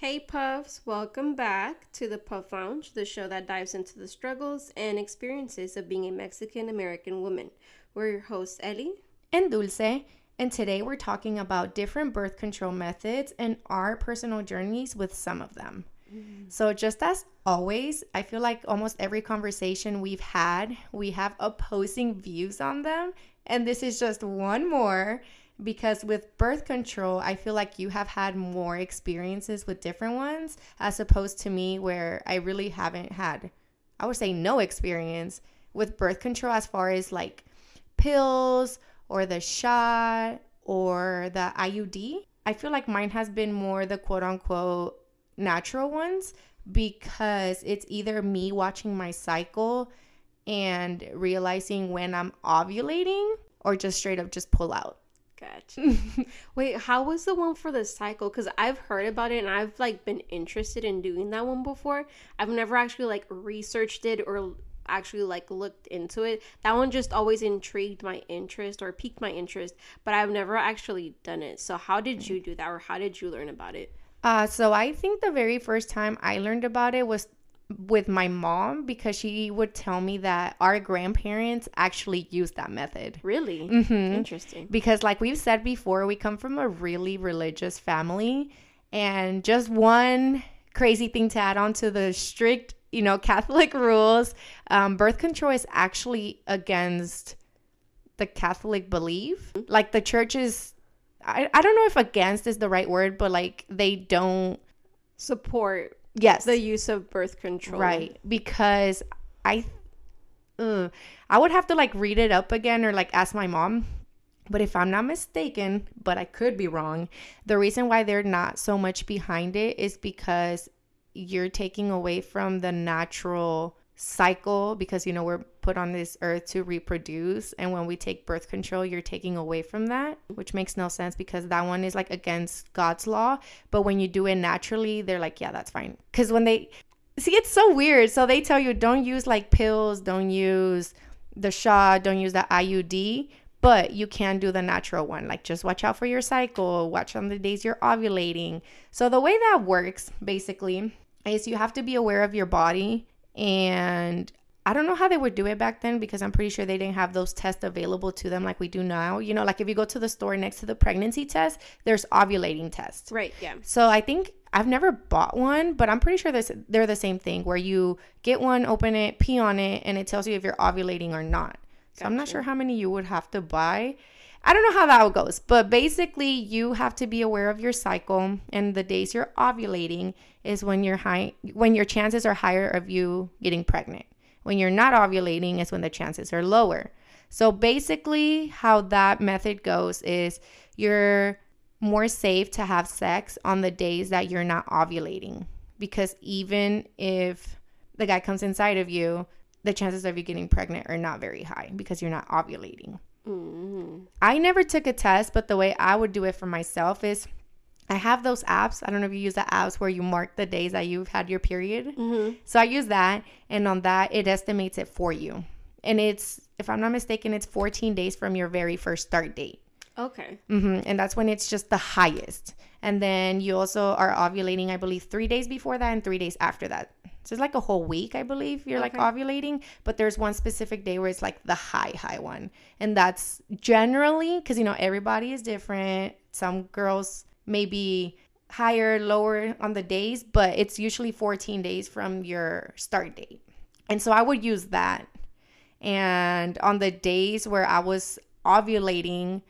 Hey Puffs, welcome back to the Puff Lounge, the show that dives into the struggles and experiences of being a Mexican American woman. We're your hosts, Ellie and Dulce, and today we're talking about different birth control methods and our personal journeys with some of them. Mm-hmm. So, just as always, I feel like almost every conversation we've had, we have opposing views on them. And this is just one more because with birth control, I feel like you have had more experiences with different ones as opposed to me, where I really haven't had, I would say, no experience with birth control as far as like pills or the shot or the IUD. I feel like mine has been more the quote unquote natural ones because it's either me watching my cycle and realizing when I'm ovulating or just straight up just pull out. Gotcha. Wait, how was the one for the cycle? Because I've heard about it and I've like been interested in doing that one before. I've never actually like researched it or actually like looked into it. That one just always intrigued my interest or piqued my interest, but I've never actually done it. So how did you do that or how did you learn about it? Uh so I think the very first time I learned about it was with my mom because she would tell me that our grandparents actually used that method. Really? Mm-hmm. Interesting. Because, like we've said before, we come from a really religious family. And just one crazy thing to add on to the strict, you know, Catholic rules um, birth control is actually against the Catholic belief. Mm-hmm. Like, the church is, I, I don't know if against is the right word, but like, they don't support Yes. The use of birth control. Right. Because I uh, I would have to like read it up again or like ask my mom. But if I'm not mistaken, but I could be wrong, the reason why they're not so much behind it is because you're taking away from the natural cycle because you know we're put on this earth to reproduce. And when we take birth control you're taking away from that which makes no sense because that one is like against God's law. But when you do it naturally they're like yeah that's fine. Cuz when they see it's so weird. So they tell you don't use like pills. Don't use the shot. Don't use the IUD but you can do the natural one like just watch out for your cycle. Watch on the days you're ovulating. So the way that works basically is you have to be aware of your body and I don't know how they would do it back then because I'm pretty sure they didn't have those tests available to them like we do now. You know, like if you go to the store next to the pregnancy test, there's ovulating tests. Right, yeah. So I think I've never bought one, but I'm pretty sure this they're the same thing where you get one, open it, pee on it, and it tells you if you're ovulating or not. So gotcha. I'm not sure how many you would have to buy. I don't know how that goes, but basically, you have to be aware of your cycle and the days you're ovulating is when you're high when your chances are higher of you getting pregnant. When you're not ovulating is when the chances are lower. So basically, how that method goes is you're more safe to have sex on the days that you're not ovulating because even if the guy comes inside of you, the chances of you getting pregnant are not very high because you're not ovulating. Mm-hmm. I never took a test, but the way I would do it for myself is I have those apps. I don't know if you use the apps where you mark the days that you've had your period. Mm-hmm. So I use that, and on that, it estimates it for you. And it's, if I'm not mistaken, it's 14 days from your very first start date. Okay. Mm-hmm. And that's when it's just the highest. And then you also are ovulating, I believe, three days before that and three days after that. So it's like a whole week, I believe, you're okay. like ovulating. But there's one specific day where it's like the high, high one. And that's generally because, you know, everybody is different. Some girls may be higher, lower on the days, but it's usually 14 days from your start date. And so I would use that. And on the days where I was ovulating,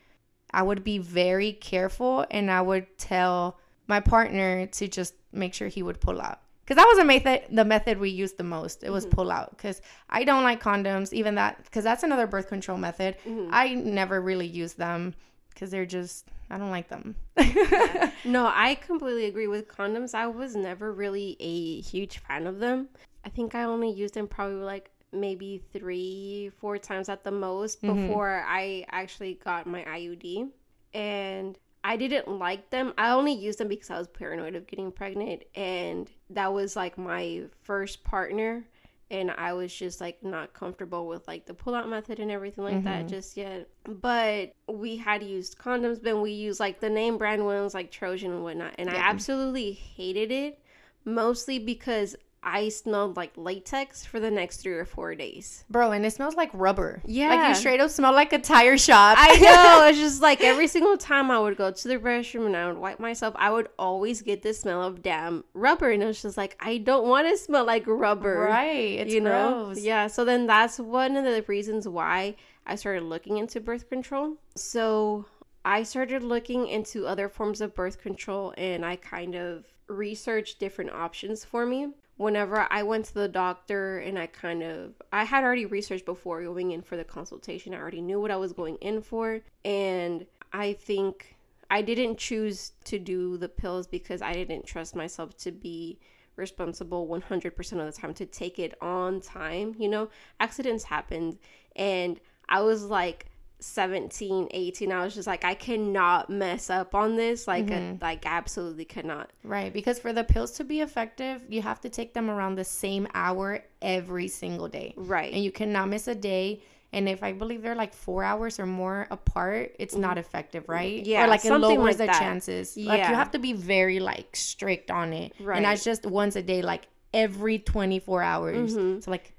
I would be very careful and I would tell my partner to just make sure he would pull out. Cause that was a method, the method we used the most. It was mm-hmm. pull out. Cause I don't like condoms, even that, cause that's another birth control method. Mm-hmm. I never really use them, cause they're just, I don't like them. yeah. No, I completely agree with condoms. I was never really a huge fan of them. I think I only used them probably like maybe three, four times at the most mm-hmm. before I actually got my IUD. And I didn't like them. I only used them because I was paranoid of getting pregnant. And that was like my first partner. And I was just like not comfortable with like the pull out method and everything like Mm-hmm. that just yet. But we had used condoms, but we used like the name brand ones like Trojan and whatnot. And I absolutely hated it mostly because I smelled like latex for the next three or four days. Bro, and it smells like rubber. Yeah. Like you straight up smell like a tire shop. I know. It's just like every single time I would go to the restroom and I would wipe myself, I would always get the smell of damn rubber. And it was just like, I don't want to smell like rubber. right. It's you know? gross. Yeah. So then that's one of the reasons why I started looking into birth control. So I started looking into other forms of birth control and I kind of researched different options for me. Whenever I went to the doctor and I kind of I had already researched before going in for the consultation. I already knew what I was going in for and I think I didn't choose to do the pills because I didn't trust myself to be responsible 100% of the time to take it on time. You know, accidents happened and I was like 17, 18. I was just like, I cannot mess up on this. Like, uh, like absolutely cannot. Right, because for the pills to be effective, you have to take them around the same hour every single day. Right. And you cannot miss a day. And if I believe they're like four hours or more apart, it's not effective, right? Mm-hmm. Yeah, or like it something lowers like the that. chances. Like Yeah. you have to be very like strict on it, Right. and that's just once a day, like every twenty four hours. Mm-hmm. So like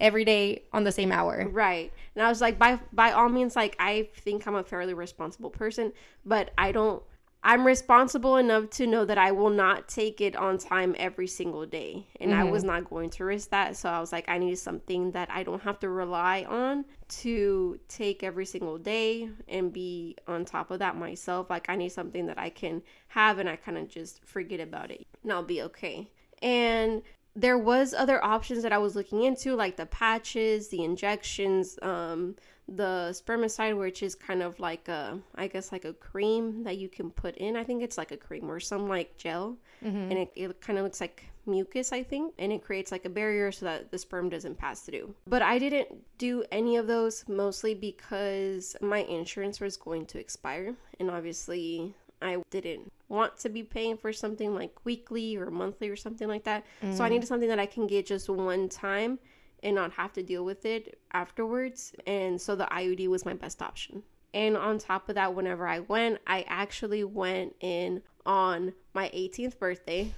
every day on the same hour. Right. And I was like, by by all means, like I think I'm a fairly responsible person, but I don't I'm responsible enough to know that I will not take it on time every single day. And I was mm-hmm. not going to risk that. So I was like, I need something that I don't have to rely on to take every single day and be on top of that myself. Like I need something that I can have and I kind of just forget about it and I'll be okay. And there was other options that I was looking into, like the patches, the injections, um, the spermicide, which is kind of like a, I guess like a cream that you can put in. I think it's like a cream or some like gel, and it, it kind of looks like mucus, I think, and it creates like a barrier so that the sperm doesn't pass through. But I didn't do any of those mostly because my insurance was going to expire, and obviously I didn't want to be paying for something like weekly or monthly or something like that. So I mm-hmm. needed something that I can get just one time and not have to deal with it afterwards. And so the IUD was my best option. And on top of that, whenever I went, I actually went in on my 18th birthday.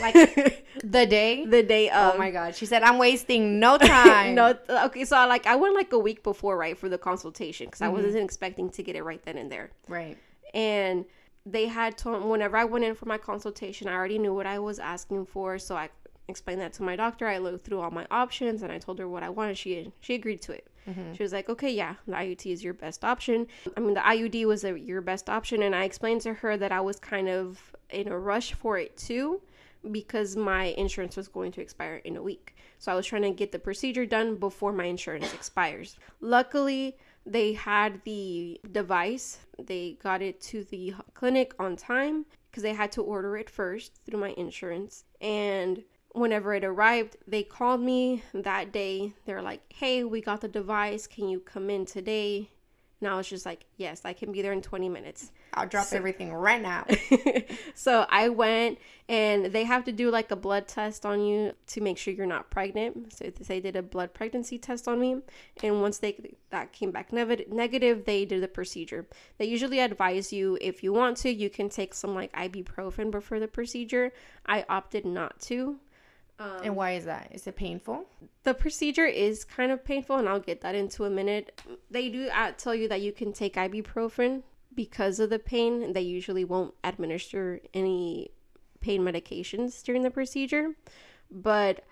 Like the day. the day oh of oh my god, she said I'm wasting no time. no th- okay so I like I went like a week before right for the consultation because I mm-hmm. wasn't expecting to get it right then and there Right. and they had told whenever I went in for my consultation, I already knew what I was asking for, so I explained that to my doctor. I looked through all my options and I told her what I wanted. She she agreed to it. Mm-hmm. She was like, "Okay, yeah, the IUD is your best option." I mean, the IUD was a, your best option, and I explained to her that I was kind of in a rush for it too because my insurance was going to expire in a week. So I was trying to get the procedure done before my insurance expires. Luckily, they had the device. They got it to the clinic on time because they had to order it first through my insurance. And whenever it arrived, they called me that day. They're like, "Hey, we got the device. Can you come in today?" And I was just like, "Yes, I can be there in 20 minutes." I'll drop everything right now. so I went and they have to do like a blood test on you to make sure you're not pregnant. So they did a blood pregnancy test on me, and once they that came back nev- negative, they did the procedure. They usually advise you if you want to, you can take some like ibuprofen before the procedure. I opted not to. And why is that? Is it painful? The procedure is kind of painful, and I'll get that into a minute. They do uh, tell you that you can take ibuprofen because of the pain. They usually won't administer any pain medications during the procedure, but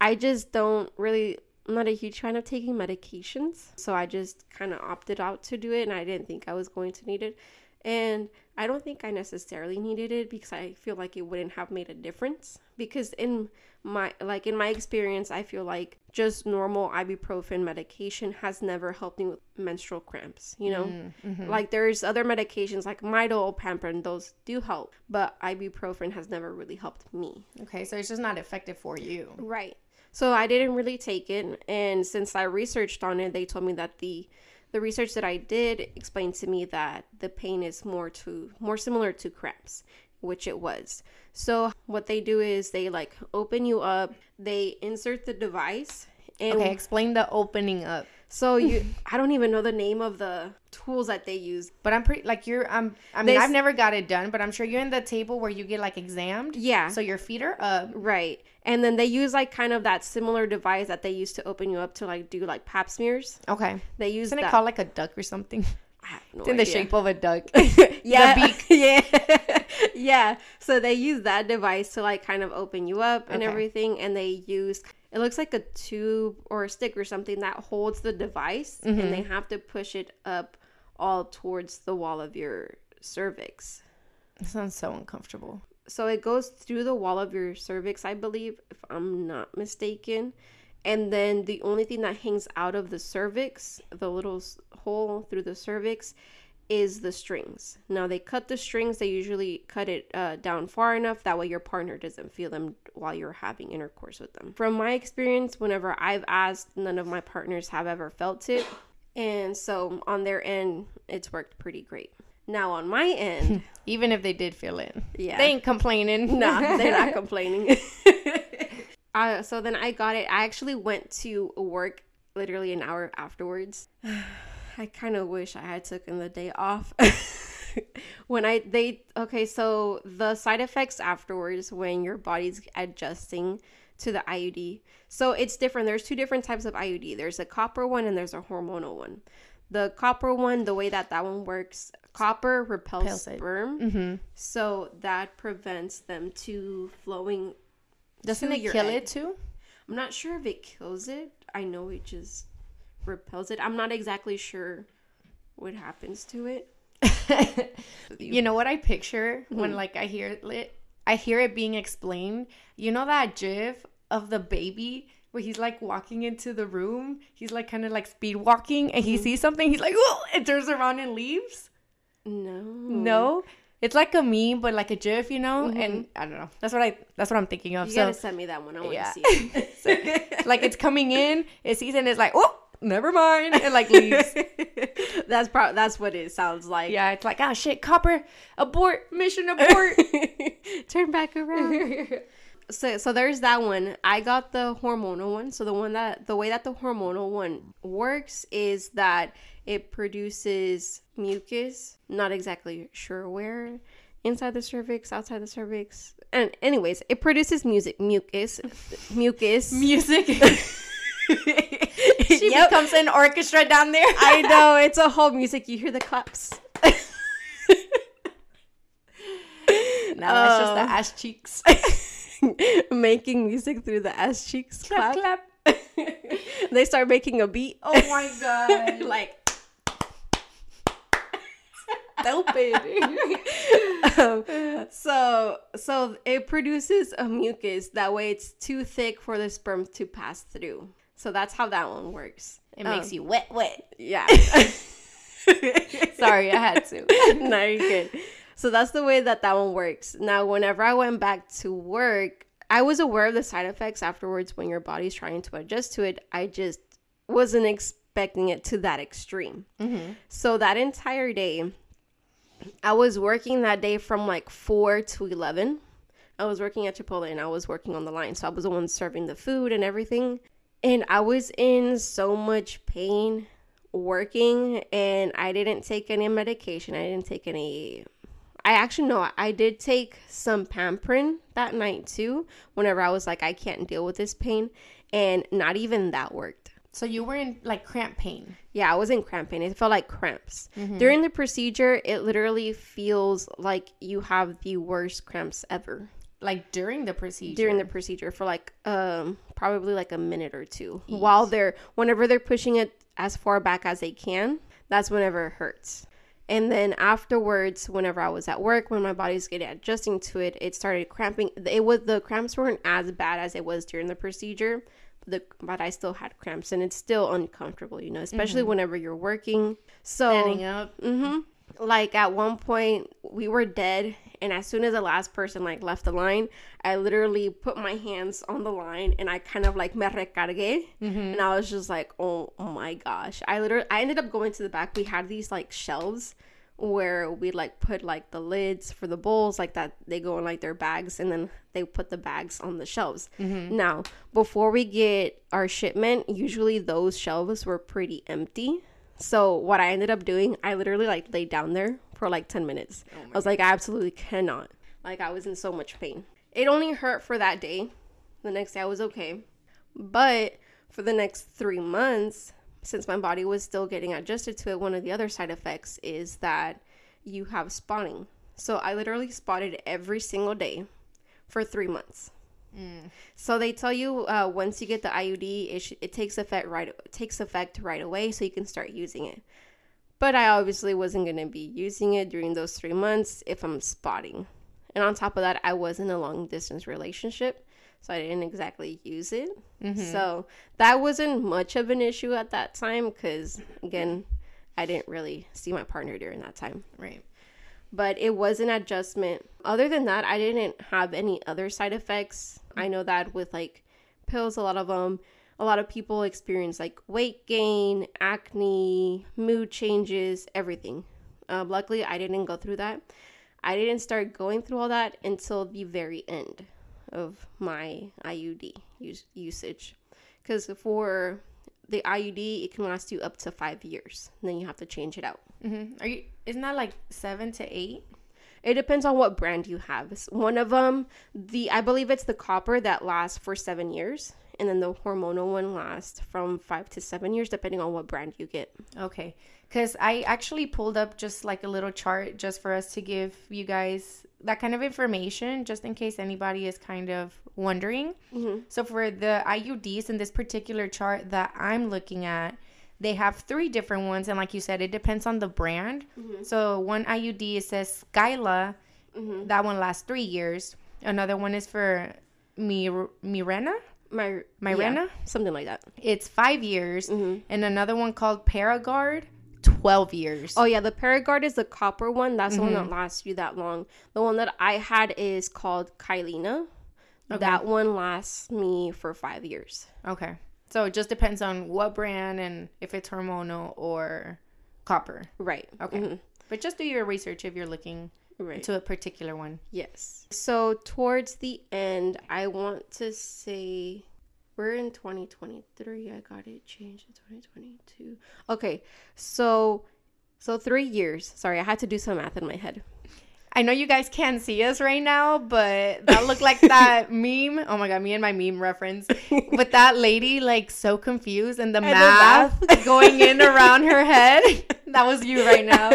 I just don't really. I'm not a huge fan of taking medications, so I just kind of opted out to do it, and I didn't think I was going to need it. And I don't think I necessarily needed it because I feel like it wouldn't have made a difference. Because in my like in my experience, I feel like just normal ibuprofen medication has never helped me with menstrual cramps. You know, mm, mm-hmm. like there's other medications like Midol, Pamprin, those do help, but ibuprofen has never really helped me. Okay, so it's just not effective for you. Right. So I didn't really take it, and since I researched on it, they told me that the the research that I did explained to me that the pain is more to more similar to cramps, which it was. So what they do is they like open you up, they insert the device and Okay, explain the opening up. so you I don't even know the name of the tools that they use. But I'm pretty like you're. I'm. I mean, They I've never got it done, but I'm sure you're in the table where you get like examined. Yeah. So your feet are up. Right. And then they use like kind of that similar device that they use to open you up to like do like pap smears. Okay. They use Isn't that. it called like a duck or something? No It's in the shape of a duck. yeah, beak. yeah, yeah. So they use that device to like kind of open you up and Okay. everything, and they use it looks like a tube or a stick or something that holds the device, Mm-hmm. and they have to push it up all towards the wall of your cervix. It sounds so uncomfortable. So it goes through the wall of your cervix, I believe, if I'm not mistaken. And then the only thing that hangs out of the cervix, the little hole through the cervix, is the strings. Now they cut the strings. They usually cut it uh, down far enough that way your partner doesn't feel them while you're having intercourse with them. From my experience, whenever I've asked, none of my partners have ever felt it. And so on their end, it's worked pretty great. Now on my end, Even if they did feel it. yeah, They ain't complaining. nah, they're not complaining. uh, so then I got it. I actually went to work literally an hour afterwards. I kind of wish I had taken the day off. when I they okay, so the side effects afterwards when your body's adjusting to the IUD. So it's different. There's two different types of IUD. There's a copper one and there's a hormonal one. The copper one, the way that that one works, copper repels sperm. Mm-hmm. So that prevents them to flowing. Doesn't it kill egg. it too? I'm not sure if it kills it. I know it just repels it. I'm not exactly sure what happens to it. you know what I picture when Mhm. like I hear it I hear it being explained. You know that gif of the baby where he's like walking into the room, he's like kind of like speed walking and he Mhm. sees something, he's like, oh, and turns around and leaves. No. No, it's like a meme, but like a gif, you know. Mhm. And I don't know. That's what I. That's what I'm thinking of. You so gotta send me that one. I want to Yeah. see it. like it's coming in, it sees it and it's like, oh, never mind, and like leaves. that's pro- That's what it sounds like. yeah, it's like, oh shit, copper, abort, mission abort. Turn back around. So so there's that one. I got the hormonal one. So the one that the way that the hormonal one works is that it produces mucus. Not exactly sure where. Inside the cervix, outside the cervix. And anyways, it produces music mucus. mucus. Music. she Yep. becomes an orchestra down there. I know, it's a whole music. You hear the claps. No, that's just the Um, ass cheeks. making music through the ass cheeks clap, clap. clap. they start making a beat. Oh my god. like stupid. um, so so it produces a mucus that way it's too thick for the sperm to pass through. So that's how that one works. it makes Um, you wet, wet. Yeah. Sorry, I had to. no, you're good. So that's the way that that one works. Now, whenever I went back to work, I was aware of the side effects afterwards when your body's trying to adjust to it. I just wasn't expecting it to that extreme. Mm-hmm. So that entire day, I was working that day from like 4 to 11. I was working at Chipotle and I was working on the line. So I was the one serving the food and everything. And I was in so much pain working and I didn't take any medication. I didn't take any I actually know I did take some Pamprin that night too whenever I was like I can't deal with this pain and not even that worked. So you were in like cramp pain. Yeah, I was in cramp pain. It felt like cramps. Mhm. During the procedure, it literally feels like you have the worst cramps ever. Like during the procedure. During the procedure for like um probably like a minute or two. While they're whenever they're pushing it as far back as they can, that's whenever it hurts. And then afterwards, whenever I was at work, when my body's getting adjusting to it, it started cramping. It was the cramps weren't as bad as it was during the procedure, but, the, but I still had cramps, and it's still uncomfortable, you know, especially whenever you're working. So standing up. Mm-hmm. Like at one point, we were dead, and as soon as the last person like left the line, I literally put my hands on the line and I kind of like me recargué, mm-hmm. and I was just like, oh, my gosh! I literally I ended up going to the back. We had these like shelves where we like put like the lids for the bowls like that they go in like their bags and then they put the bags on the shelves. Mm-hmm. Now before we get our shipment usually those shelves were pretty empty so what i ended up doing i literally like laid down there for like 10 minutes. Oh I was like i absolutely cannot. Like i was in so much pain. It only hurt for that day. The next day i was okay. But for the next three months, since my body was still getting adjusted to it, one of the other side effects is that you have spotting. So I literally spotted every single day for three months. So they tell you uh, once you get the IUD, it, sh- it takes effect right it takes effect right away, so you can start using it. But I obviously wasn't gonna be using it during those three months if I'm spotting. And on top of that, I was in a long distance relationship, so I didn't exactly use it. So that wasn't much of an issue at that time because, again, I didn't really see my partner during that time. Right. But it was an adjustment. Other than that, I didn't have any other side effects. I know that with like pills, a lot of them, a lot of people experience like weight gain, acne, mood changes, everything. Uh, luckily, I didn't go through that. I didn't start going through all that until the very end of my IUD use, usage. Because for the IUD, it can last you up to five years. And then you have to change it out. Mm-hmm. Are you? Isn't that like seven to eight? It depends on what brand you have. One of them, the I believe it's the copper that lasts for seven years, and then the hormonal one lasts from five to seven years, depending on what brand you get. Okay. Because I actually pulled up just like a little chart just for us to give you guys that kind of information, just in case anybody is kind of wondering. So, for the IUDs in this particular chart that I'm looking at, they have three different ones. And like you said, it depends on the brand. Mm-hmm. So, one IUD, it says Skyla. Mm-hmm. That one lasts three years. Another one is for Mir- Mirena. My Mirena? yeah, something like that. It's five years. Mm-hmm. And another one called Paragard, 12 years. Oh yeah, the Paragard is the copper one. That's the one that lasts you that long. The one that I had is called Kyleena. That one lasts me for five years. Okay. So it just depends on what brand and if it's hormonal or copper. Right. Okay. Mm-hmm. But just do your research if you're looking Right. into a particular one. Yes. So towards the end, I want to say we're in 2023. I got it changed to 2022. Okay. So so 3 years. Sorry, I had to do some math in my head. I know you guys can't see us right now, but that looked like that meme. Oh my god, me and my meme reference. With that lady like so confused and the the math going in around her head. That was you right now.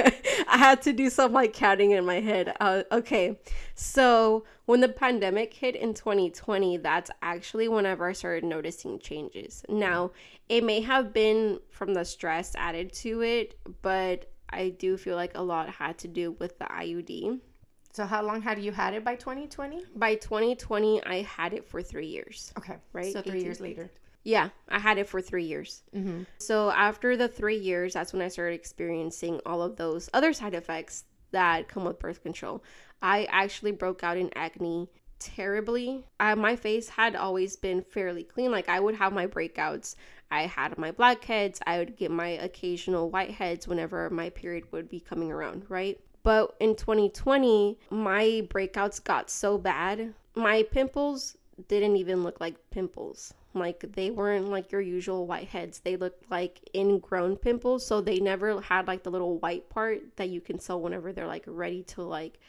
I had to do some like counting in my head. Uh, okay, so when the pandemic hit in 2020, that's actually whenever I started noticing changes. Now, it may have been from the stress added to it, but I do feel like a lot had to do with the IUD. So how long had you had it by 2020? By 2020, I had it for three years. Okay. Right, So 3 years later. Yeah, I had it for three years. Mhm. So after the three years, that's when I started experiencing all of those other side effects that come with birth control. I actually broke out in acne terribly. I, my face had always been fairly clean. Like I would have my breakouts. I had my blackheads. I would get my occasional whiteheads whenever my period would be coming around, right? But in 2020, my breakouts got so bad. My pimples didn't even look like pimples. Like they weren't like your usual whiteheads. They looked like ingrown pimples. So they never had like the little white part that you can sell whenever they're like ready to like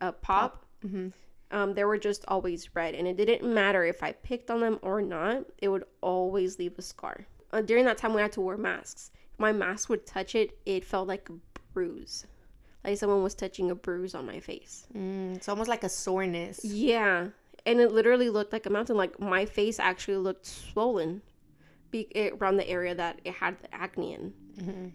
uh, pop. Um, they were just always red, and it didn't matter if I picked on them or not. It would always leave a scar. Uh, during that time, we had to wear masks. If my mask would touch it, it felt like a bruise, like someone was touching a bruise on my face. Mm, it's almost like a soreness. Yeah, and it literally looked like a mountain. Like my face actually looked swollen, be- it, around the area that it had the acne in.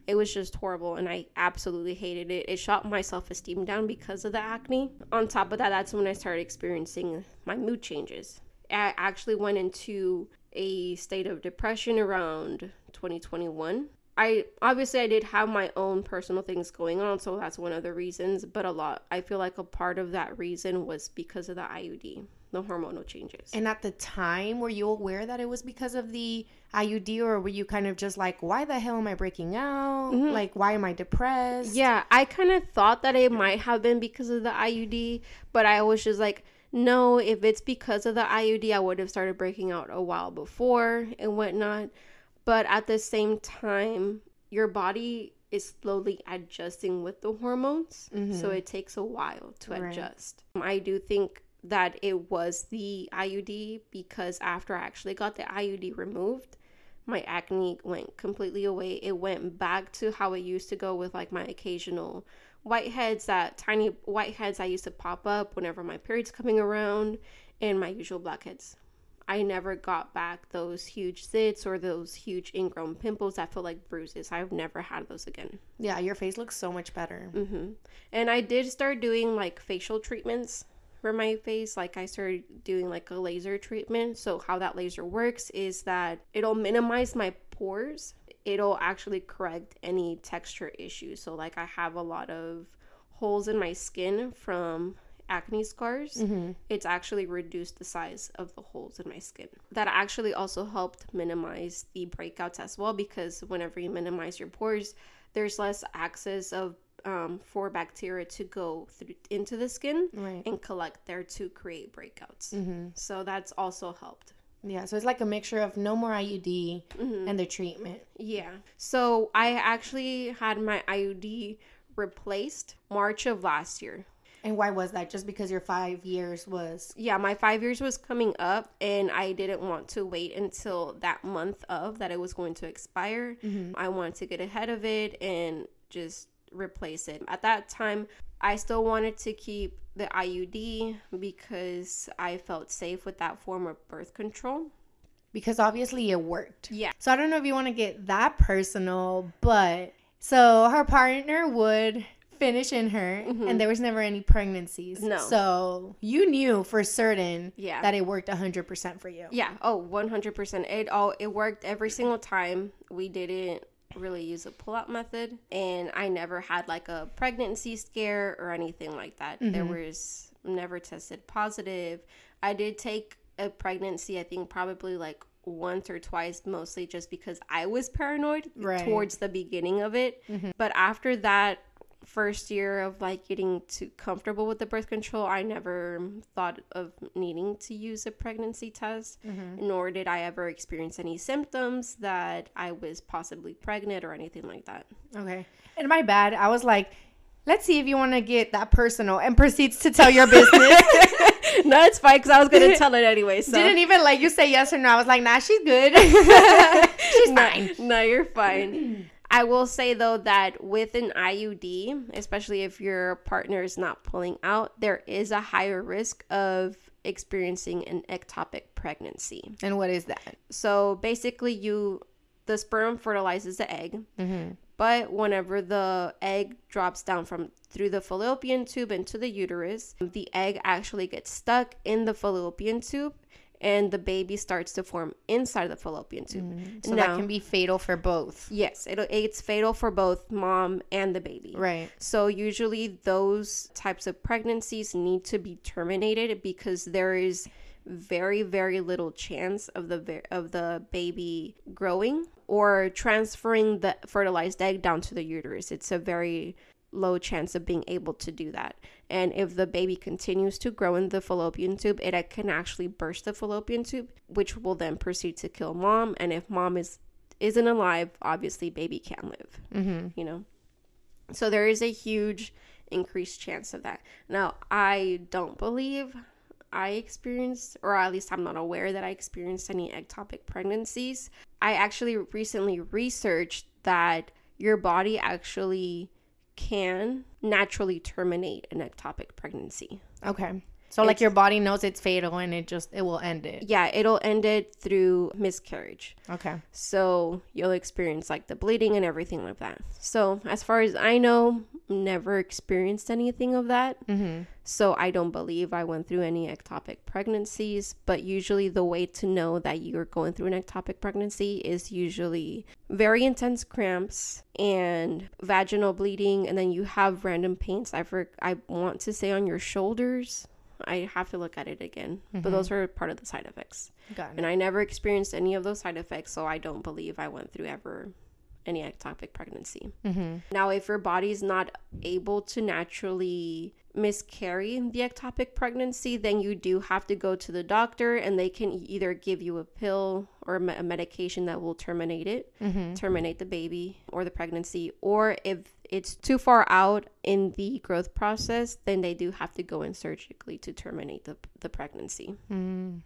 It was just horrible, and I absolutely hated it. It shot my self esteem down because of the acne. On top of that, that's when I started experiencing my mood changes. I actually went into a state of depression around 2021. I obviously I did have my own personal things going on, so that's one of the reasons. But a lot, I feel like a part of that reason was because of the IUD. the hormonal changes. And at the time, were you aware that it was because of the IUD, or were you kind of just like, why the hell am I breaking out? Mm-hmm. Like, why am I depressed? Yeah, I kind of thought that it might have been because of the IUD, but I was just like, no, if it's because of the IUD, I would have started breaking out a while before and whatnot. But at the same time, your body is slowly adjusting with the hormones. Mm-hmm. So it takes a while to right. adjust. I do think that it was the IUD because after I actually got the IUD removed, my acne went completely away. It went back to how it used to go with like my occasional whiteheads, that tiny whiteheads I used to pop up whenever my period's coming around, and my usual blackheads. I never got back those huge zits or those huge ingrown pimples that feel like bruises. I've never had those again. Yeah, your face looks so much better. Mm-hmm. And I did start doing like facial treatments for my face. Like I started doing like a laser treatment. So how that laser works is that it'll minimize my pores. It'll actually correct any texture issues. So like I have a lot of holes in my skin from acne scars, mm-hmm. it's actually reduced the size of the holes in my skin. That actually also helped minimize the breakouts as well because whenever you minimize your pores, there's less access of um, for bacteria to go through into the skin right. and collect there to create breakouts. Mm-hmm. So that's also helped. Yeah, so it's like a mixture of no more IUD mm-hmm. and the treatment. Yeah. So I actually had my IUD replaced March of last year. And why was that? Just because your five years was. Yeah, my five years was coming up, and I didn't want to wait until that month of that it was going to expire. Mm-hmm. I wanted to get ahead of it and just replace it. At that time, I still wanted to keep the IUD because I felt safe with that form of birth control. Because obviously it worked. Yeah. So I don't know if you want to get that personal, but so her partner would finish in her mm-hmm. and there was never any pregnancies. No. So you knew for certain yeah. that it worked 100% for you. Yeah. Oh, 100%. It all it worked every single time. We didn't really use a pull-out method and I never had like a pregnancy scare or anything like that. Mm-hmm. There was never tested positive. I did take a pregnancy I think probably like once or twice mostly just because I was paranoid right. towards the beginning of it. Mm-hmm. But after that first year of like getting too comfortable with the birth control, I never thought of needing to use a pregnancy test, mm-hmm. nor did I ever experience any symptoms that I was possibly pregnant or anything like that. Okay. And my bad, I was like, let's see if you want to get that personal and proceeds to tell your business. no, it's fine because I was going to tell it anyway. So. Didn't even let you say yes or no. I was like, nah, she's good. she's no, fine. No, you're fine. I will say though that with an IUD, especially if your partner is not pulling out, there is a higher risk of experiencing an ectopic pregnancy. And what is that? So basically, you the sperm fertilizes the egg, mm-hmm. but whenever the egg drops down from through the fallopian tube into the uterus, the egg actually gets stuck in the fallopian tube and the baby starts to form inside the fallopian tube. Mm. So now, that can be fatal for both. Yes, it, it's fatal for both mom and the baby. Right. So usually those types of pregnancies need to be terminated because there is very very little chance of the of the baby growing or transferring the fertilized egg down to the uterus. It's a very low chance of being able to do that. And if the baby continues to grow in the fallopian tube, it can actually burst the fallopian tube, which will then proceed to kill mom. And if mom is isn't alive, obviously baby can't live. Mm-hmm. You know, so there is a huge increased chance of that. Now, I don't believe I experienced, or at least I'm not aware that I experienced any ectopic pregnancies. I actually recently researched that your body actually can naturally terminate an ectopic pregnancy. Okay. So like your body knows it's fatal and it just it will end it. Yeah, it'll end it through miscarriage. Okay. So you'll experience like the bleeding and everything like that. So as far as I know, never experienced anything of that. Mm-hmm. So I don't believe I went through any ectopic pregnancies. But usually the way to know that you're going through an ectopic pregnancy is usually very intense cramps and vaginal bleeding, and then you have random pains. I for, I want to say on your shoulders I have to look at it again. Mm-hmm. But those are part of the side effects. Got And I never experienced any of those side effects, so I don't believe I went through ever any ectopic pregnancy. Mm-hmm. Now, if your body's not able to naturally miscarry the ectopic pregnancy, then you do have to go to the doctor and they can either give you a pill or a medication that will terminate it, Mm-hmm. terminate the baby or the pregnancy. Or if it's too far out in the growth process, then they do have to go in surgically to terminate the, the pregnancy. Mm.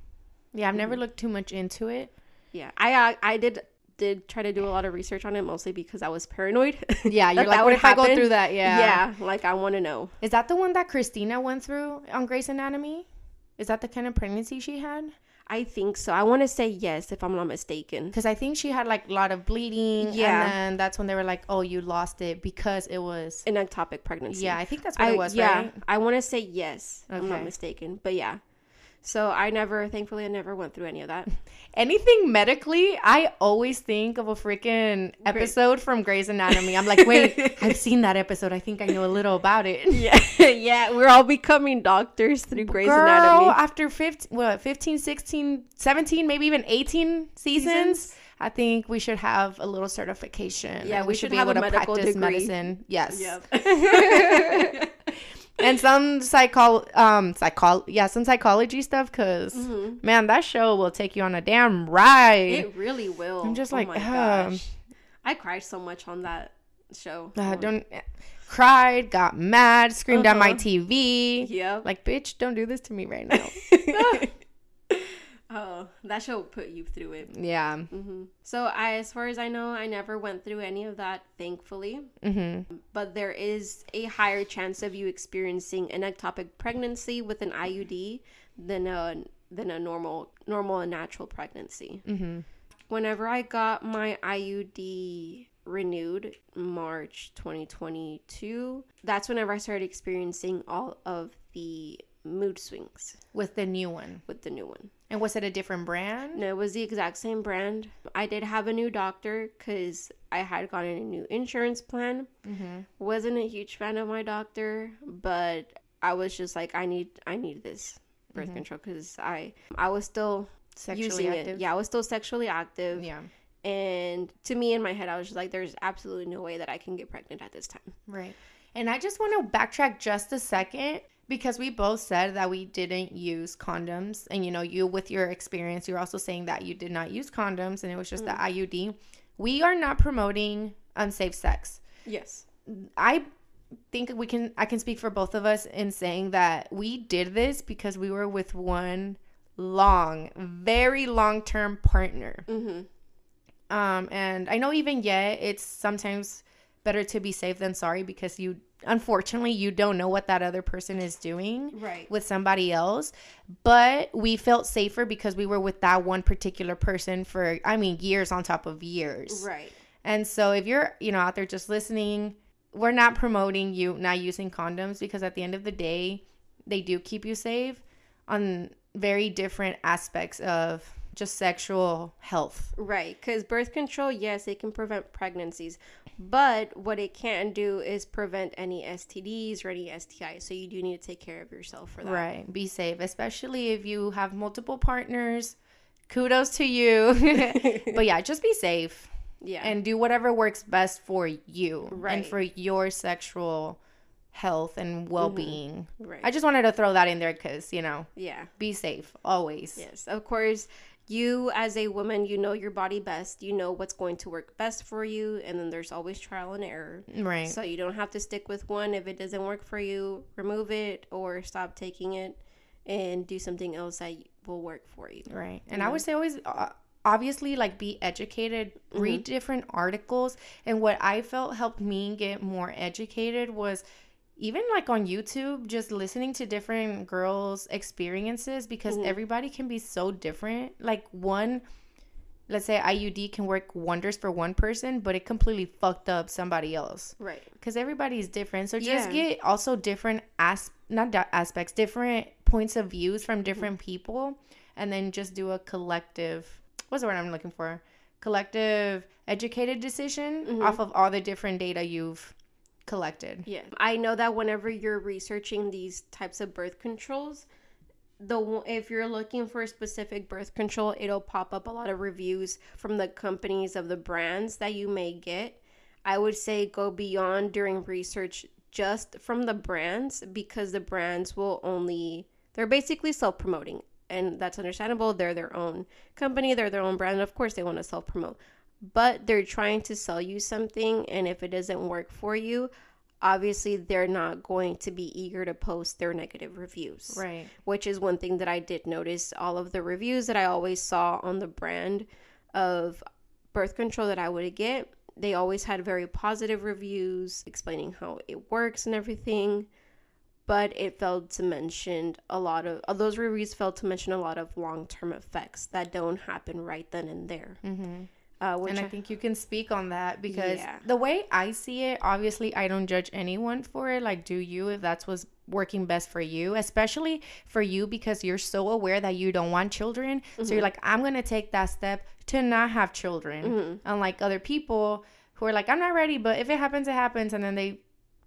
Yeah, I've never Mm-hmm. looked too much into it. Yeah, I uh, I did did try to do a lot of research on it mostly because I was paranoid. Yeah, you're That like, that what if I go through that? Yeah. yeah, like I want to know. Is that the one that Cristina went through on Grey's Anatomy? Is that the kind of pregnancy she had? I think so. I want to say yes if I'm not mistaken. Because I think she had like a lot of bleeding. Yeah. And then that's when they were like, oh, you lost it because it was. An ectopic pregnancy. Yeah, I think that's what I, it was, yeah, right? I want to say yes. if I'm not mistaken, but yeah. So I never, thankfully, I never went through any of that. Anything medically, I always think of a freaking episode from Grey's Anatomy. I'm like, wait, I've seen that episode. I think I know a little about it. yeah, yeah. We're all becoming doctors through Grey's Girl, Anatomy. after 15, what, 15, 16, 17, maybe even 18 seasons, Seasons? I think we should have a little certification. Yeah, and we should have a medical degree. medicine. Yes. Yep. And some psycho um psycho yeah some psychology stuff because man that show will take you on a damn ride it really will. I'm just Oh like, my um, gosh. I cried so much on that show. uh, don't cried got mad screamed at my Uh-huh. tv Yep. like bitch don't do this to me right now oh, that show put you through it. yeah hmm So I, as far as I know, I never went through any of that, thankfully. mm-hmm But there is a higher chance of you experiencing an ectopic pregnancy with an IUD than a than a normal normal and natural pregnancy. mm-hmm Whenever I got my IUD renewed March 2022, that's whenever I started experiencing all of the mood swings with the new one with the new one. and was it a different brand No, it was the exact same brand. I did have a new doctor because I had gotten a new insurance plan. mm-hmm Wasn't a huge fan of my doctor, but I was just like, I need, I need this birth control because I, I was still sexually active it. Yeah, I was still sexually active, yeah and to me in my head, I was just like, there's absolutely no way that I can get pregnant at this time. Right. And I just want to backtrack just a second because we both said that we didn't use condoms. And, you know, you with your experience, you're also saying that you did not use condoms and it was just the IUD. We are not promoting unsafe sex. Yes. I think we can, I can speak for both of us in saying that we did this because we were with one long, very long term partner. Mm-hmm. Um, and I know even yet it's sometimes better to be safe than sorry because you unfortunately you don't know what that other person is doing Right. with somebody else. But we felt safer because we were with that one particular person for I mean years on top of years. Right. And so if you're, you know, out there just listening, we're not promoting you not using condoms because at the end of the day, they do keep you safe on very different aspects of just sexual health. Right, because birth control, yes, it can prevent pregnancies, but what it can't do is prevent any STDs or any STIs. So you do need to take care of yourself for that. Right. Be safe, especially if you have multiple partners. Kudos to you. but yeah, just be safe Yeah. and do whatever works best for you right. and for your sexual health and mm-hmm. well being. right. I just wanted to throw that in there because, you know, yeah. be safe always. Yes. Of course, you as a woman, you know your body best. You know what's going to work best for you, and then there's always trial and error. Right. So you don't have to stick with one. If it doesn't work for you, remove it or stop taking it and do something else that will work for you. Right. And I would say always uh, obviously like be educated, read different articles. And what I felt helped me get more educated was even like on YouTube, just listening to different girls' experiences because mm-hmm. everybody can be so different. Like one let's say IUD can work wonders for one person, but it completely fucked up somebody else Right. because everybody's different. So just Yeah. get also different as not da- aspects, different points of views from mm-hmm. different people, and then just do a collective. What's the word I'm looking for? Collective educated decision mm-hmm. off of all the different data you've collected. Yeah. I know that whenever you're researching these types of birth controls, the if you're looking for specific birth control, it'll pop up a lot of reviews from the companies of the brands that you may get. I would say go beyond during research just from the brands because the brands will only they're basically self-promoting and that's understandable. They're their own company, they're their own brand. Of course they want to self-promote. But they're trying to sell you something and if it doesn't work for you, obviously they're not going to be eager to post their negative reviews. Right. Which is one thing that I did notice. All of the reviews that I always saw on the brand of birth control that I would get, they always had very positive reviews explaining how it works and everything. But it failed to mention a lot of, uh, those reviews failed to mention a lot of long term effects that don't happen right then and there. Mm-hmm. Uh, and I think you can speak on that because Yeah. the way I see it, obviously, I don't judge anyone for it. Like, do you if that's what's working best for you, especially for you because you're so aware that you don't want children. So Mm-hmm. you're like, I'm gonna take that step to not have children. Mm-hmm. Unlike other people who are like, I'm not ready, but if it happens, it happens, and then they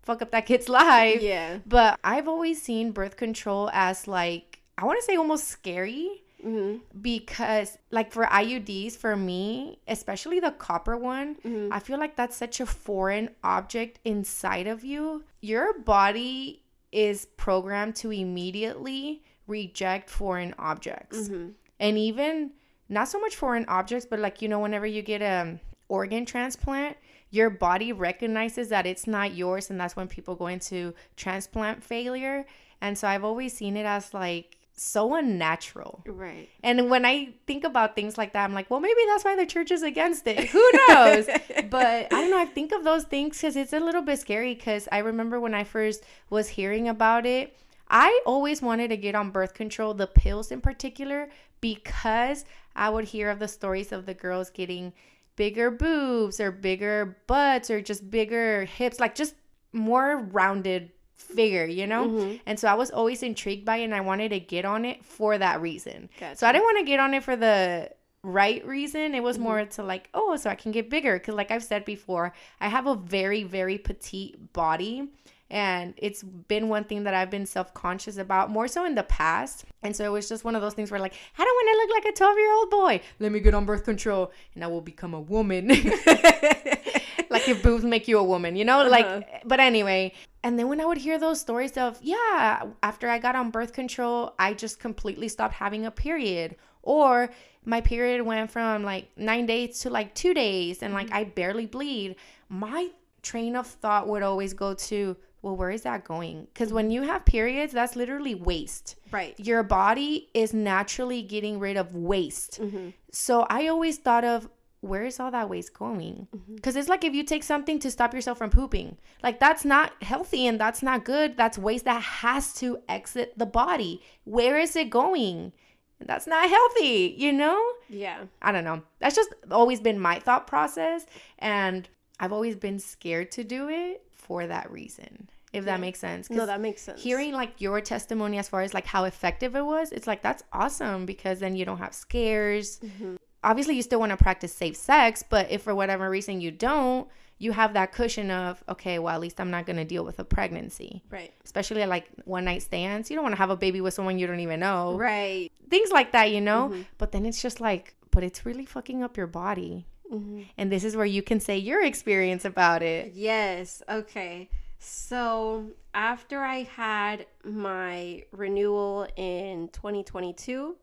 fuck up that kid's life. yeah. But I've always seen birth control as like I want to say almost scary hmm because like for IUDs for me, especially the copper one, Mhm. I feel like that's such a foreign object inside of you. Your body is programmed to immediately reject foreign objects. hmm And even not so much foreign objects, but like you know whenever you get a organ transplant, your body recognizes that it's not yours and that's when people go into transplant failure. And so I've always seen it as like so unnatural. Right. And when I think about things like that, I'm like, well, maybe that's why the church is against it. Who knows? but I don't know. I think of those things because it's a little bit scary. Because I remember when I first was hearing about it, I always wanted to get on birth control, the pills in particular, because I would hear of the stories of the girls getting bigger boobs or bigger butts or just bigger hips, like just more rounded figure, you know? Mhm. And so I was always intrigued by it and I wanted to get on it for that reason. Gotcha. So I didn't want to get on it for the right reason. It was Mm-hmm. more to like, oh, so I can get bigger. Because, like I've said before, I have a very, very petite body. And it's been one thing that I've been self conscious about more so in the past. And so it was just one of those things where, like, I don't want to look like a 12 year old boy. Let me get on birth control and I will become a woman. like, if boobs make you a woman, you know? Like, Uh-huh. but anyway. And then when I would hear those stories of, yeah, after I got on birth control, I just completely stopped having a period. Or my period went from like nine days to like two days and like I barely bleed. My train of thought would always go to, well, where is that going? Because when you have periods, that's literally waste. Right. Your body is naturally getting rid of waste. hmm So I always thought of where is all that waste going? Because it's like if you take something to stop yourself from pooping, like that's not healthy and that's not good. That's waste that has to exit the body. Where is it going? That's not healthy, you know? Yeah. I don't know. That's just always been my thought process. And I've always been scared to do it for that reason, if Yeah. that makes sense. No, that makes sense. hearing like your testimony as far as like how effective it was it's like that's awesome because then you don't have scares Mhm. Obviously you still want to practice safe sex but if for whatever reason you don't you have that cushion of okay well at least i'm not going to deal with a pregnancy Right. especially like one night stands you don't want to have a baby with someone you don't even know Right. things like that you know Mhm. but then it's just like but it's really fucking up your body hmm and this is where you can say your experience about it Yes. Okay. So after I had my renewal in 2022,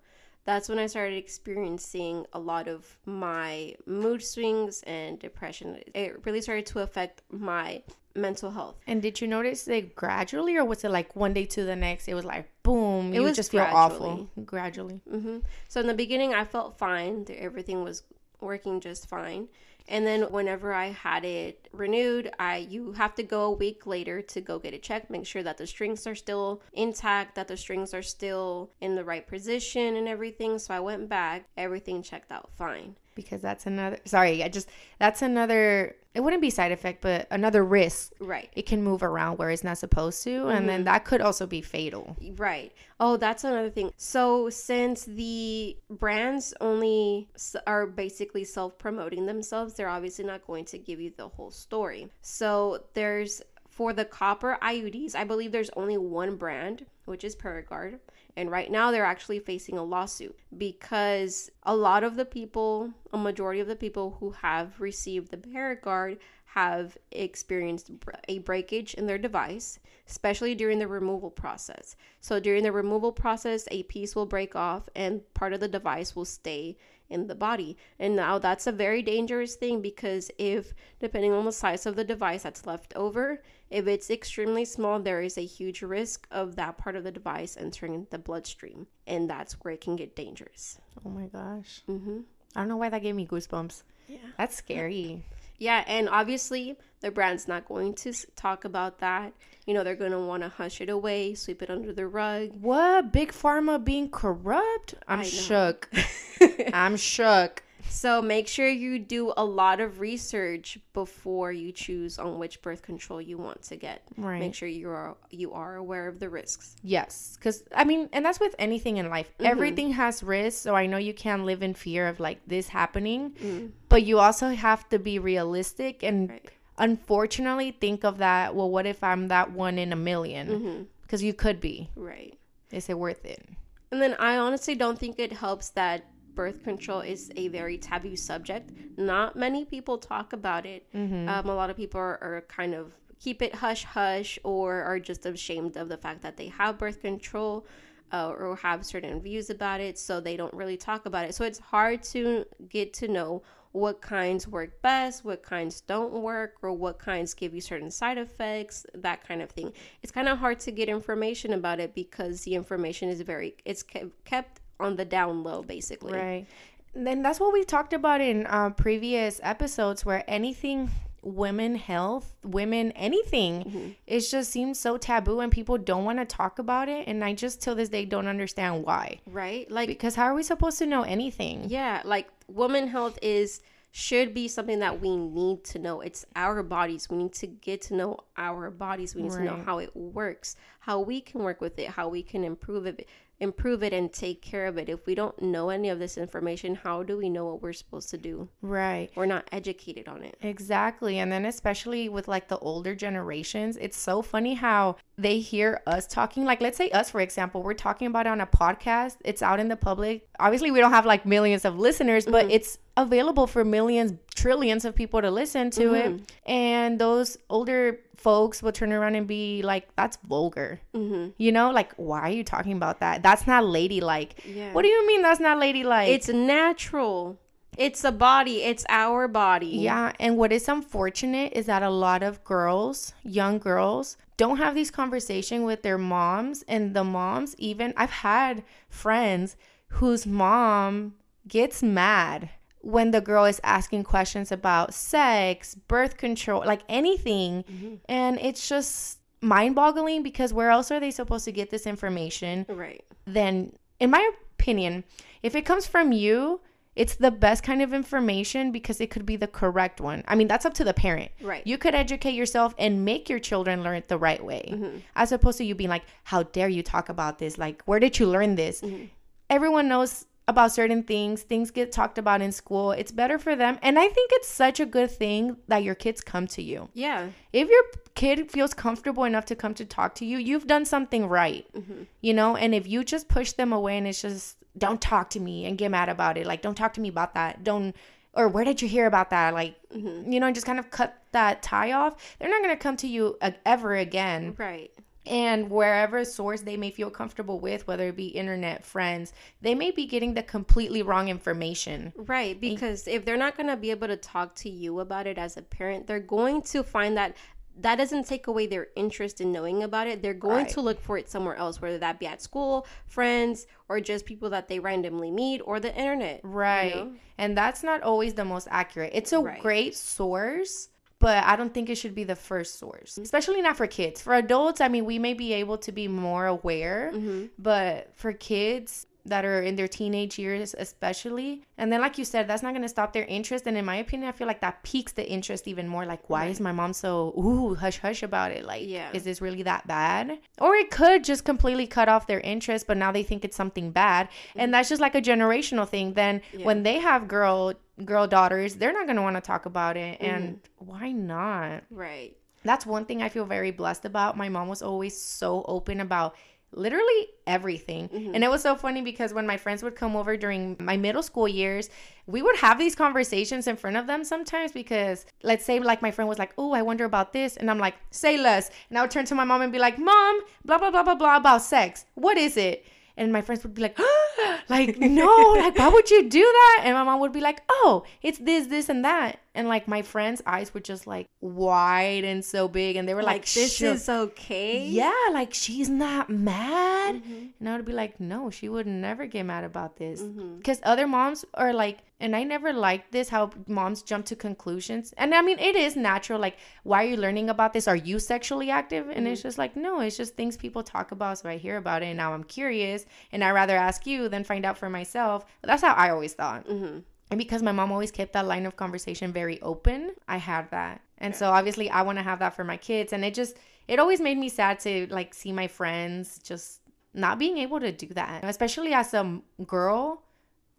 that's when I started experiencing a lot of my mood swings and depression. It really started to affect my mental health. And did you notice it gradually, or was it like one day to the next? It was like boom. It you was just feel awful gradually. hmm So in the beginning, I felt fine. Everything was working just fine. And then whenever I had it renewed, I you have to go a week later to go get it checked, make sure that the strings are still intact, that the strings are still in the right position and everything. So I went back, everything checked out fine. Because that's another. Sorry, I just that's another. It wouldn't be side effect, but another risk. Right. It can move around where it's not supposed to, and then mm-hmm. that could also be fatal. Right. Oh, that's another thing. So, since the brands only are basically self promoting themselves, they're obviously not going to give you the whole story. So, there's for the copper IUDs, I believe there's only one brand, which is Paragard. And right now they're actually facing a lawsuit because a lot of the people, a majority of the people who have received the Paragard have experienced a breakage in their device, especially during the removal process. So during the removal process, a piece will break off and part of the device will stay in the body. And now that's a very dangerous thing because if, depending on the size of the device that's left over, if it's extremely small, there is a huge risk of that part of the device entering the bloodstream. And that's where it can get dangerous. Oh my gosh. Mm-hmm. I don't know why that gave me goosebumps. Yeah. That's scary. Yeah, and obviously the brand's not going to talk about that. You know, they're going to want to hush it away, sweep it under the rug. What? Big Pharma being corrupt? I'm shook. I'm shook. So make sure you do a lot of research before you choose on which birth control you want to get. Right. Make sure you are you are aware of the risks. Yes, because I mean, and that's with anything in life. Mm-hmm. Everything has risks, so I know you can't live in fear of like this happening, mm. but you also have to be realistic and. Right. Unfortunately, think of that. Well, what if I'm that one in a 1000000 Because mm-hmm. you could be. Right. Is it worth it? And then I honestly don't think it helps that birth control is a very taboo subject. Not many people talk about it. Mm-hmm. Um, a lot of people are, are kind of keep it hush hush or are just ashamed of the fact that they have birth control uh, or have certain views about it, so they don't really talk about it. So it's hard to get to know what kinds work best, what kinds don't work, or what kinds give you certain side effects, that kind of thing. It's kind of hard to get information about it because the information is very it's kept on the down low basically right then that's what we talked about in uh, previous episodes where anything women health women anything mm-hmm. it just seems so taboo and people don't want to talk about it and i just till this day don't understand why right like because how are we supposed to know anything yeah like women health is should be something that we need to know. It's our bodies. We need to get to know our bodies. We need right. to know how it works, how we can work with it, how we can improve it improve it and take care of it. If we don't know any of this information, how do we know what we're supposed to do? Right. We're not educated on it. Exactly. And then especially with like the older generations, it's so funny how they hear us talking like let's say us for example, we're talking about it on a podcast, it's out in the public. Obviously, we don't have like millions of listeners, but mm-hmm. it's available for millions, trillions of people to listen to mm-hmm. it. And those older folks will turn around and be like, that's vulgar. Mm-hmm. You know, like, why are you talking about that? That's not ladylike. Yeah. What do you mean that's not ladylike? It's natural. It's a body. It's our body. Yeah. And what is unfortunate is that a lot of girls, young girls, don't have these conversations with their moms. And the moms, even, I've had friends whose mom gets mad when the girl is asking questions about sex, birth control, like anything. Mm-hmm. And it's just mind boggling because where else are they supposed to get this information? Right. Then, in my opinion, if it comes from you, it's the best kind of information because it could be the correct one. I mean, that's up to the parent. Right. You could educate yourself and make your children learn it the right way, mm-hmm. as opposed to you being like, "How dare you talk about this? Like, where did you learn this?" Mm-hmm. Everyone knows about certain things. Things get talked about in school. It's better for them. And I think it's such a good thing that your kids come to you. Yeah. If your kid feels comfortable enough to come to talk to you, you've done something right. Mm-hmm. You know, and if you just push them away and it's just, don't talk to me and get mad about it, like, don't talk to me about that. Don't, or where did you hear about that? Like, mm-hmm. you know, and just kind of cut that tie off. They're not going to come to you ever again. Right and wherever source they may feel comfortable with whether it be internet friends they may be getting the completely wrong information right because if they're not going to be able to talk to you about it as a parent they're going to find that that doesn't take away their interest in knowing about it. They're going right. to look for it somewhere else, whether that be at school, friends, or just people that they randomly meet or the internet. Right. You know? And that's not always the most accurate. It's a right. great source, but I don't think it should be the first source, especially not for kids. For adults, I mean, we may be able to be more aware, mm-hmm. but for kids, that are in their teenage years especially and then like you said that's not going to stop their interest and in my opinion i feel like that piques the interest even more like why right. is my mom so ooh hush hush about it like yeah. is this really that bad or it could just completely cut off their interest but now they think it's something bad mm-hmm. and that's just like a generational thing then yeah. when they have girl girl daughters they're not going to want to talk about it and mm-hmm. why not right That's one thing I feel very blessed about. My mom was always so open about literally everything. Mhm. And it was so funny because when my friends would come over during my middle school years, we would have these conversations in front of them sometimes because let's say like my friend was like, "Oh, I wonder about this." And I'm like, "Say less." And I would turn to my mom and be like, "Mom, blah blah blah blah blah about sex. What is it?" And my friends would be like, like, no, like, why would you do that? And my mom would be like, oh, it's this, this, and that. And like, my friends' eyes were just like wide and so big. And they were like, Like, this is okay. Yeah, like she's not mad. Mhm. And I would be like, no, she would never get mad about this. Because other moms are like, and I never liked this how moms jump to conclusions. And I mean, it is natural. Like, why are you learning about this? Are you sexually active? And it's just like, no, it's just things people talk about. So I hear about it and now I'm curious. And i rather ask you than find out for myself. That's how I always thought. Mhm. And because my mom always kept that line of conversation very open, I had that. And so obviously I want to have that for my kids. And it just, it always made me sad to like see my friends just not being able to do that, especially as a girl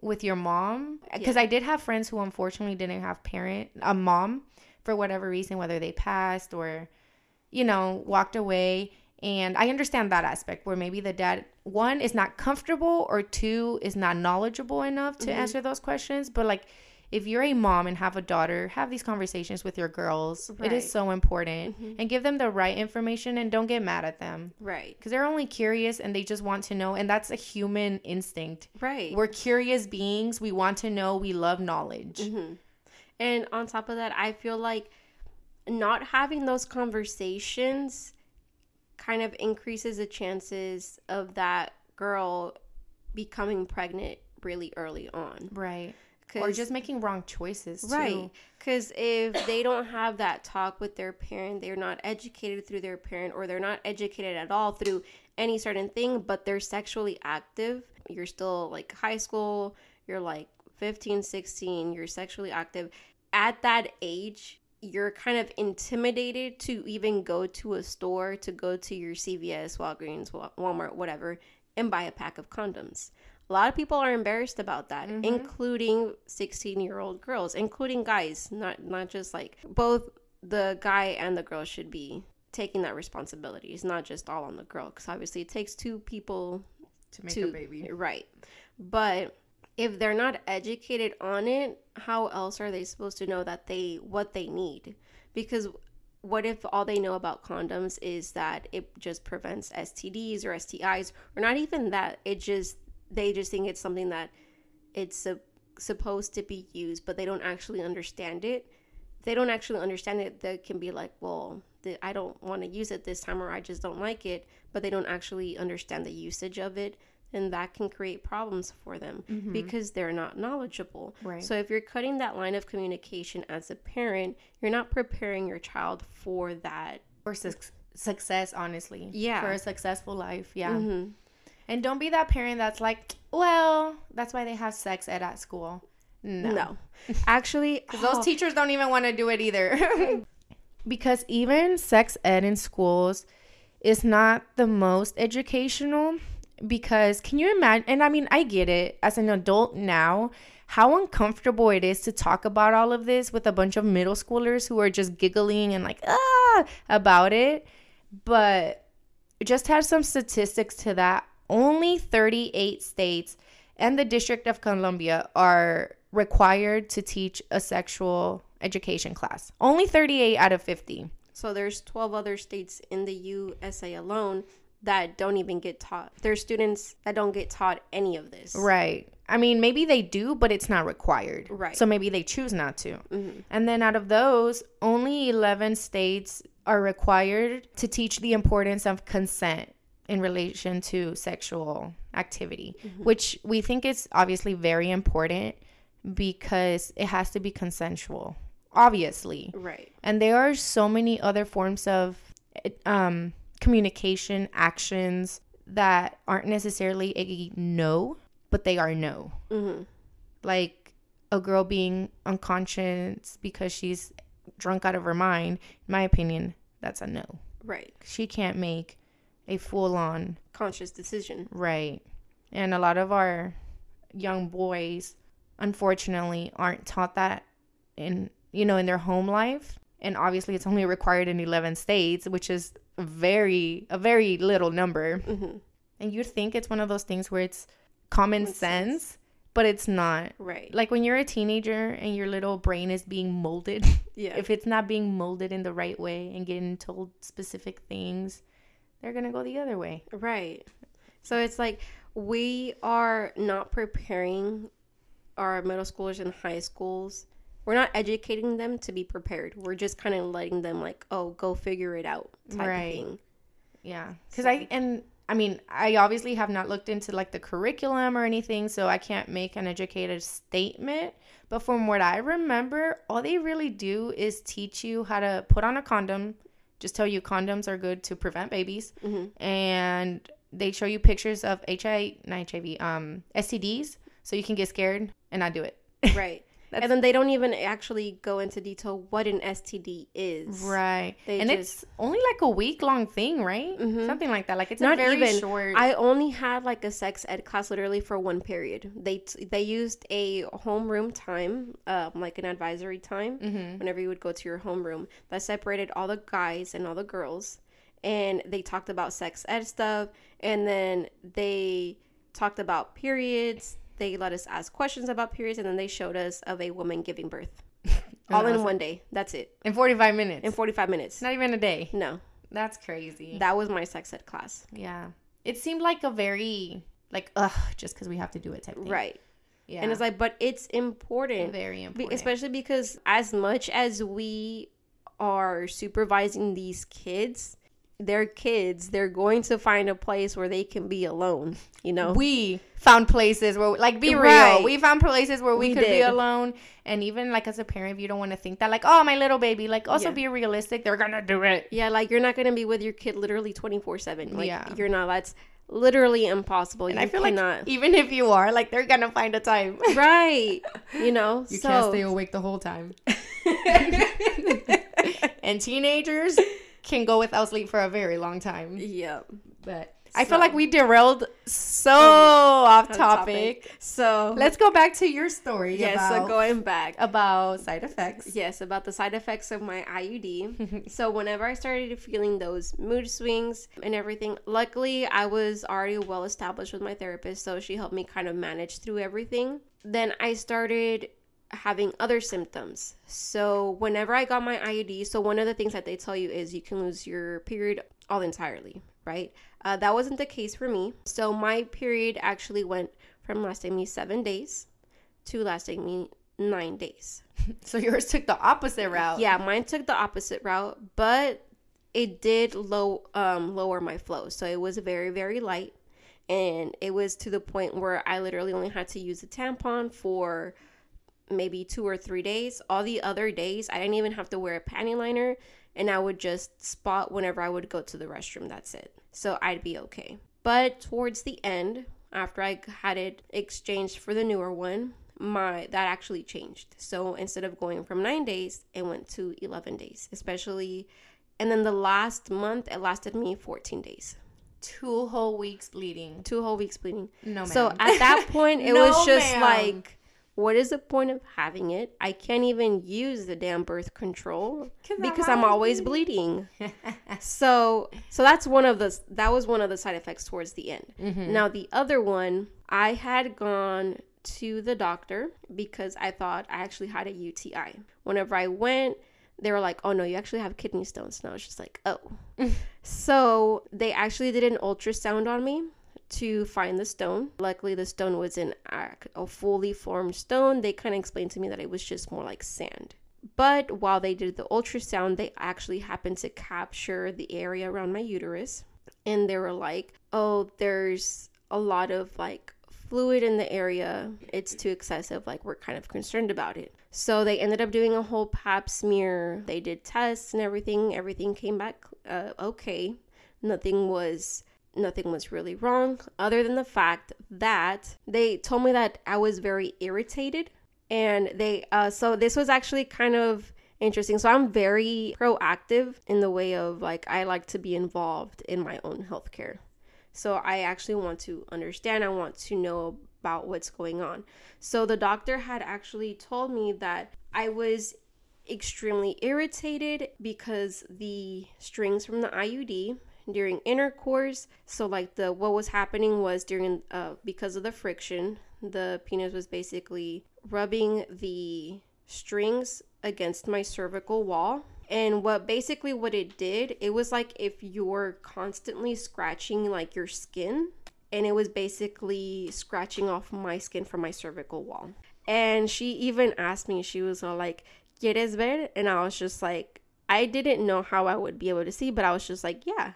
with your mom. Because Yeah. I did have friends who unfortunately didn't have parent, a mom for whatever reason, whether they passed or, you know, walked away. And I understand that aspect where maybe the dad, one, is not comfortable or two, is not knowledgeable enough to Mhm. answer those questions. But like, if you're a mom and have a daughter, have these conversations with your girls. It Right. is so important. Mhm. And give them the right information and don't get mad at them Right. because they're only curious and they just want to know. And that's a human instinct. Right. We're curious beings. We want to know. We love knowledge. hmm And on top of that, I feel like not having those conversations kind of increases the chances of that girl becoming pregnant really early on. Right. Or just making wrong choices. Too. Right. Because if they don't have that talk with their parent, they're not educated through their parent, or they're not educated at all through any certain thing, but they're sexually active. You're still like high school, you're like 15, 16, you're sexually active. At that age, you're kind of intimidated to even go to a store, to go to your CVS, Walgreens, Walmart, whatever, and buy a pack of condoms. A lot of people are embarrassed about that, Mhm. including 16-year-old girls, including guys, not not just like both the guy and the girl should be taking that responsibility. It's not just all on the girl cuz obviously it takes two people To make to a baby. Right. But if they're not educated on it, how else are they supposed to know that they what they need? Because what if all they know about condoms is that it just prevents STDs or STIs or not even that it just they just think it's something that it's su- supposed to be used but they don't actually understand it if they don't actually understand it they can be like well the, i don't want to use it this time or i just don't like it but they don't actually understand the usage of it and that can create problems for them Mhm. because they're not knowledgeable Right. so if you're cutting that line of communication as a parent you're not preparing your child for that for suc success, honestly. Yeah. For a successful life. Yeah. Mhm. And don't be that parent that's like, well, that's why they have sex ed at school. No. no, actually Because those oh, teachers don't even want to do it either. because even sex ed in schools is not the most educational. Because can you imagine? And I mean, I get it as an adult now, how uncomfortable it is to talk about all of this with a bunch of middle schoolers who are just giggling and like, ah, about it. But just have some statistics to that. Only 38 states and the District of Columbia are required to teach a sexual education class. Only 38 out of 50. So there's 12 other states in the USA alone that don't even get taught. There's students that don't get taught any of this. Right. I mean, maybe they do, but it's not required. Right. So maybe they choose not to. Mhm. And then out of those, only 11 states are required to teach the importance of consent in relation to sexual activity, which we think is obviously very important because it has to be consensual, obviously. Right. And there are so many other forms of um, communication, actions that aren't necessarily a no, but they are no. hmm Like a girl being unconscious because she's drunk out of her mind, in my opinion, that's a no. Right. She can't make a full on Conscious decision. right. And a lot of our young boys, unfortunately, aren't taught that in you know in their home life and obviously it's only required in 11 states, which is very a very little number. hmm And you'd think it's one of those things where it's common sense, sense. but it's not. Right. Like when you're a teenager and your little brain is being molded, yeah. if it's not being molded in the right way and getting told specific things, they're going to go the other way. Right. So it's like we are not preparing our middle schoolers and high schools. We're not educating them to be prepared. We're just kind of letting them like, oh, go figure it out type Right. of thing. Yeah. Cuz So- I and I mean, I obviously have not looked into like the curriculum or anything, so I can't make an educated statement, but from what I remember, all they really do is teach you how to put on a condom, just tell you condoms are good to prevent babies, hmm and they show you pictures of HIV, not HIV, um, STDs, so you can get scared and not do it. Right. That's- and then they don't even actually go into detail what an STD is. Right. They and just- it's only like a week long thing, right? Mhm. Something like that. Like it's Not a very even. short. I only had like a sex ed class literally for one period. They t- they used a homeroom time, um, like an advisory time. Mhm. Whenever you would go to your homeroom, that separated all the guys and all the girls, and they talked about sex ed stuff, and then they talked about periods. They let us ask questions about periods, and then they showed us of a woman giving birth, all in awesome. one day. That's it in 45 minutes. in forty five minutes. Not even a day. No, That's crazy. that was my sex ed class. yeah. It seemed like a very like ugh, just because we have to do it type thing. Right. Yeah. And it's like, but it's important, very important. especially because as much as we are supervising these kids, they're kids. They're going to find a place where they can be alone. You know. we found places where like be Right. real. We found places where we, We could be alone. And even like as a parent, if you don't want to think that like, oh my little baby, like also Yeah. be realistic. They're gonna do it. yeah, like you're not gonna be with your kid literally twenty four seven. Like Yeah. you're not. That's literally impossible. And you I feel cannot. like even if you are, like they're gonna find a time. right. You know. You so, can't stay awake the whole time. and teenagers can go without sleep for a very long time. Yeah. But I feel like we derailed so off On topic. So Let's go back to your story yes. about, so going back. about side effects. Yes, about the side effects of my IUD. so whenever I started feeling those mood swings and everything, luckily I was already well established with my therapist, so she helped me kind of manage through everything. Then I started having other symptoms. So whenever I got my IUD, so one of the things that they tell you is you can lose your period all entirely, right? Uh, that wasn't the case for me. So my period actually went from lasting me seven days to lasting me nine days. So yours took the opposite route. Yeah, mine took the opposite route, but it did low um lower my flow. So it was very very light and it was to the point where I literally only had to use a tampon for maybe 2 or 3 days. All the other days I didn't even have to wear a panty liner and I would just spot whenever I would go to the restroom. That's it. So I'd be okay. But towards the end, after I had it exchanged for the newer one, my that actually changed. So instead of going from 9 days, it went to 11 days, especially and then the last month it lasted me 14 days. Two whole weeks bleeding. Two whole weeks bleeding. No, So at that point, it No, was just ma'am. like, what is the point of having it? I can't even use the damn birth control 'Cause because I'm always always bleeding. so, so that's one of the that was one of the side effects towards the end. Mm-hmm. Now the other one, I had gone to the doctor because I thought I actually had a UTI. Whenever I went, they were like, "Oh no, you actually have kidney stones." And I was just like, "Oh." so they actually did an ultrasound on me to find the stone. Luckily, the stone was in a, a fully formed stone. They kind of explained to me that it was just more like sand. But while they did the ultrasound, they actually happened to capture the area around my uterus. And they were like, oh, there's a lot of like fluid in the area. It's too excessive. Like, we're kind of concerned about it. So they ended up doing a whole pap smear. They did tests and everything. Everything came back uh, okay. Nothing was nothing was really wrong other than the fact that they told me that I was very irritated. And they uh so this was actually kind of interesting. So i'm very proactive in the way of like i like to be involved in my own healthcare. So i actually want to understand. I want to know about what's going on. So the doctor had actually told me that i was extremely irritated because the strings from the IUD during intercourse, so like the what was happening was during uh because of the friction, the penis was basically rubbing the strings against my cervical wall. And what basically what it did, it was like if you're constantly scratching like your skin and it was basically scratching off my skin from my cervical wall. And she even asked me, she was all like, ¿Quieres ver? And I was just like, I didn't know how I would be able to see, but I was just like, yeah.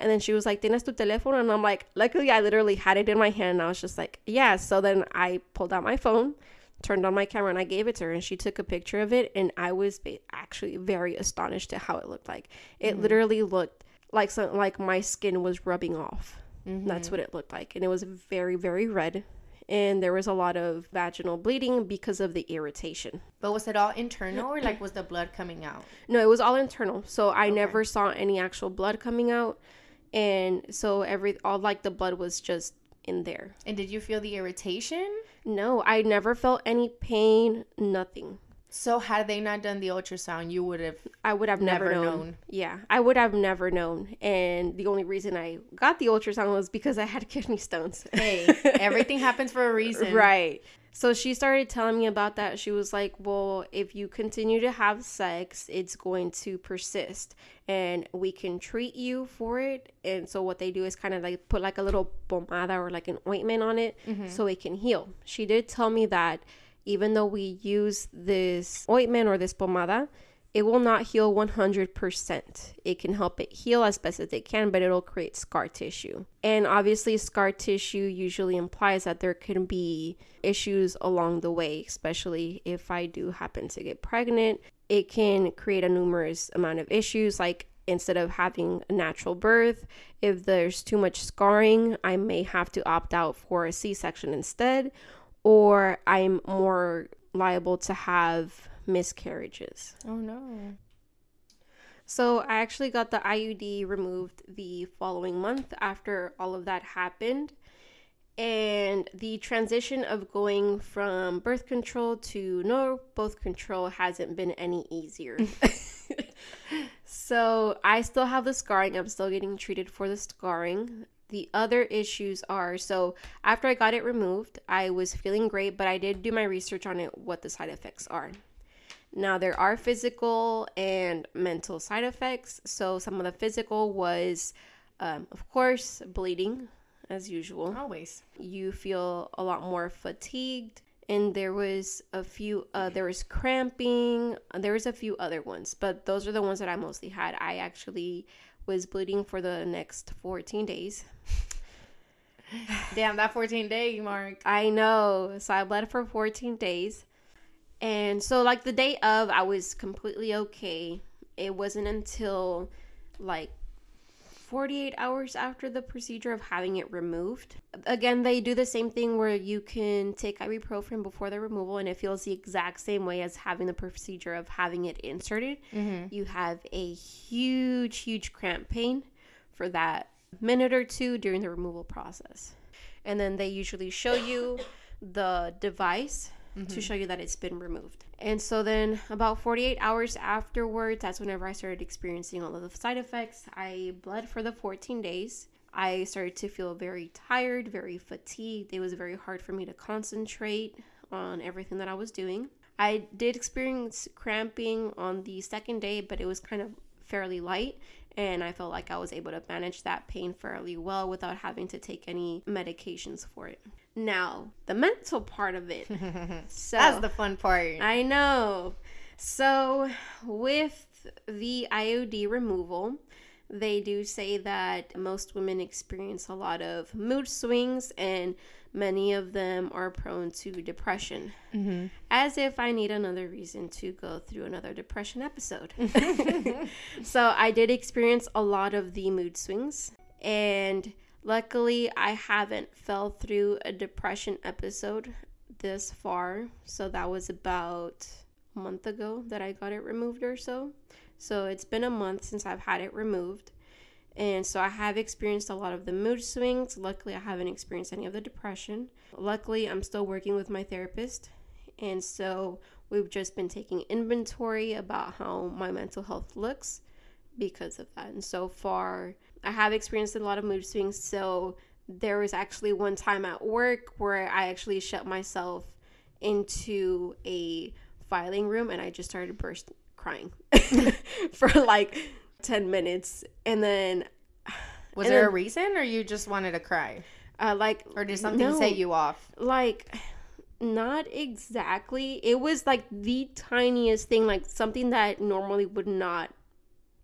And then she was like, ¿Tienes tu teléfono? And I'm like, luckily I literally had it in my hand. And I was just like, yeah. So then I pulled out my phone, turned on my camera, and I gave it to her. And she took a picture of it. And I was actually very astonished at how it looked like. It mm-hmm. literally looked like something like my skin was rubbing off. Mm-hmm. That's what it looked like. And it was very, very red and there was a lot of vaginal bleeding because of the irritation. But was it all internal or like was the blood coming out? No, it was all internal. So I okay. never saw any actual blood coming out. And so every all like the blood was just in there. And did you feel the irritation? No, I never felt any pain, nothing. So had they not done the ultrasound, you would have I would have never, never known. known. Yeah, I would have never known. And the only reason I got the ultrasound was because I had kidney stones. hey, everything happens for a reason. Right. So she started telling me about that. She was like, "Well, if you continue to have sex, it's going to persist and we can treat you for it." And so what they do is kind of like put like a little pomada or like an ointment on it mm-hmm. so it can heal. She did tell me that even though we use this ointment or this pomada, it will not heal 100%. It can help it heal as best as it can, but it'll create scar tissue. And obviously, scar tissue usually implies that there can be issues along the way, especially if I do happen to get pregnant. It can create a numerous amount of issues like instead of having a natural birth, if there's too much scarring, I may have to opt out for a C section instead, or I'm more liable to have miscarriages. Oh no. So I actually got the IUD removed the following month after all of that happened. And the transition of going from birth control to no birth control hasn't been any easier. so I still have the scarring. I'm still getting treated for the scarring the other issues are so after I got it removed, I was feeling great, but I did do my research on it what the side effects are. Now, there are physical and mental side effects. So, some of the physical was, um, of course, bleeding, as usual. Always. You feel a lot more fatigued. And there was a few, uh, there was cramping. There was a few other ones, but those are the ones that I mostly had. I actually was bleeding for the next 14 days. Damn, that 14 day mark. I know. So I bled for 14 days. And so, like, the day of, I was completely okay. It wasn't until like 48 hours after the procedure of having it removed. Again, they do the same thing where you can take ibuprofen before the removal, and it feels the exact same way as having the procedure of having it inserted. Mm-hmm. You have a huge, huge cramp pain for that minute or two during the removal process. And then they usually show you the device mm-hmm. to show you that it's been removed. And so then about 48 hours afterwards, that's whenever I started experiencing all of the side effects. I bled for the 14 days. I started to feel very tired, very fatigued. It was very hard for me to concentrate on everything that I was doing. I did experience cramping on the second day, but it was kind of fairly light and I felt like I was able to manage that pain fairly well without having to take any medications for it. Now, the mental part of it. so That's the fun part. I know. So, with the IUD removal, they do say that most women experience a lot of mood swings and many of them are prone to depression. Mm-hmm. As if I need another reason to go through another depression episode. so I did experience a lot of the mood swings, and luckily I haven't fell through a depression episode this far. So that was about a month ago that I got it removed or so. So it's been a month since I've had it removed. And so I have experienced a lot of the mood swings. Luckily, I haven't experienced any of the depression. Luckily, I'm still working with my therapist. And so we've just been taking inventory about how my mental health looks because of that. And so far, I have experienced a lot of mood swings. So there was actually one time at work where I actually shut myself into a filing room and I just started burst crying for like 10 minutes. And then was and there then, a reason or you just wanted to cry? Uh, like or did something no, set you off? Like not exactly. It was like the tiniest thing, like something that normally would not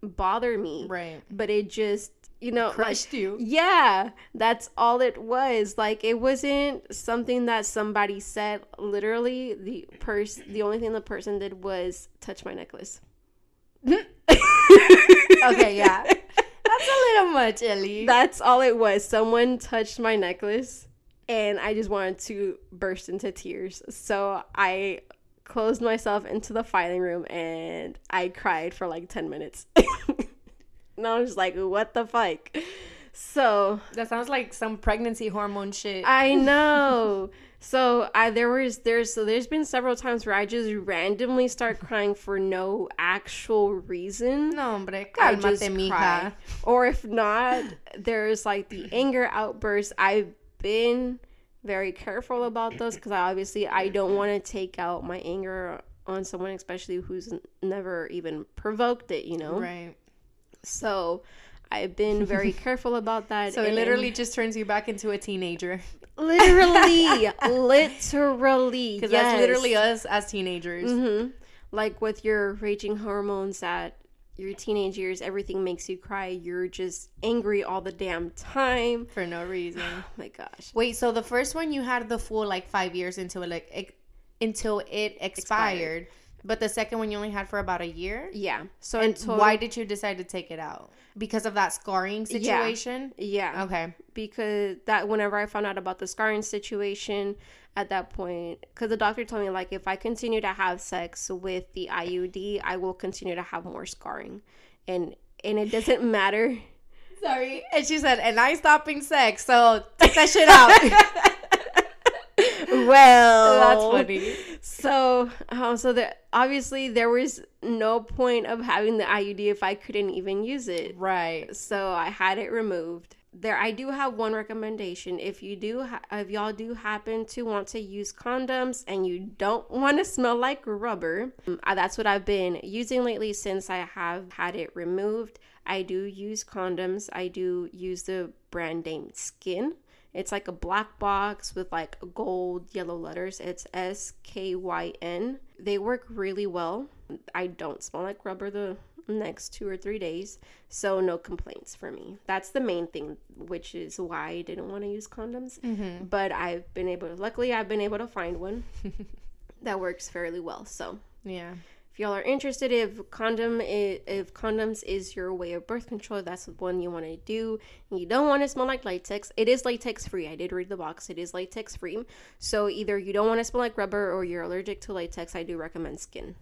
bother me. Right. But it just you know crushed like, you. yeah that's all it was. Like it wasn't something that somebody said. Literally the person the only thing the person did was touch my necklace. Okay yeah. That's a little much ellie. That's all it was. Someone touched my necklace and i just wanted to burst into tears. So i closed myself into the filing room and i cried for like 10 minutes and I was like, what the fuck? So that sounds like some pregnancy hormone shit. I know. so I there was there's so there's been several times where I just randomly start crying for no actual reason. No, hombre, I just mija. Cry. Or if not, there's like the anger outbursts. I've been very careful about those because obviously I don't want to take out my anger on someone, especially who's never even provoked it. You know, right? So I've been very careful about that. So it literally just turns you back into a teenager. Literally, literally, because yes. that's literally us as teenagers. Mm-hmm. Like with your raging hormones at your teenage years, everything makes you cry. You're just angry all the damn time for no reason. oh my gosh! Wait, so the first one you had the full like five years until it like until it expired. expired but the second one you only had for about a year? Yeah. So and why did you decide to take it out? Because of that scarring situation? Yeah. yeah. Okay. Because that whenever I found out about the scarring situation at that point cuz the doctor told me like if I continue to have sex with the IUD, I will continue to have more scarring. And and it doesn't matter. Sorry. And she said, "And I stopping sex, so take that shit out." well, that's funny. So, um, so that obviously there was no point of having the IUD if I couldn't even use it. Right. So I had it removed. There, I do have one recommendation. If you do, ha- if y'all do happen to want to use condoms and you don't want to smell like rubber, um, that's what I've been using lately since I have had it removed. I do use condoms. I do use the brand name Skyn. It's like a black box with like gold yellow letters. It's S K Y N. They work really well. I don't smell like rubber the next two or three days, so no complaints for me. That's the main thing, which is why I didn't want to use condoms. Mm-hmm. But I've been able to, luckily, I've been able to find one that works fairly well. So, yeah if y'all are interested if condom is, if condoms is your way of birth control that's the one you want to do. You don't want to smell like latex. It is latex free. I did read the box. It is latex free. So either you don't want to smell like rubber or you're allergic to latex i do recommend Skyn.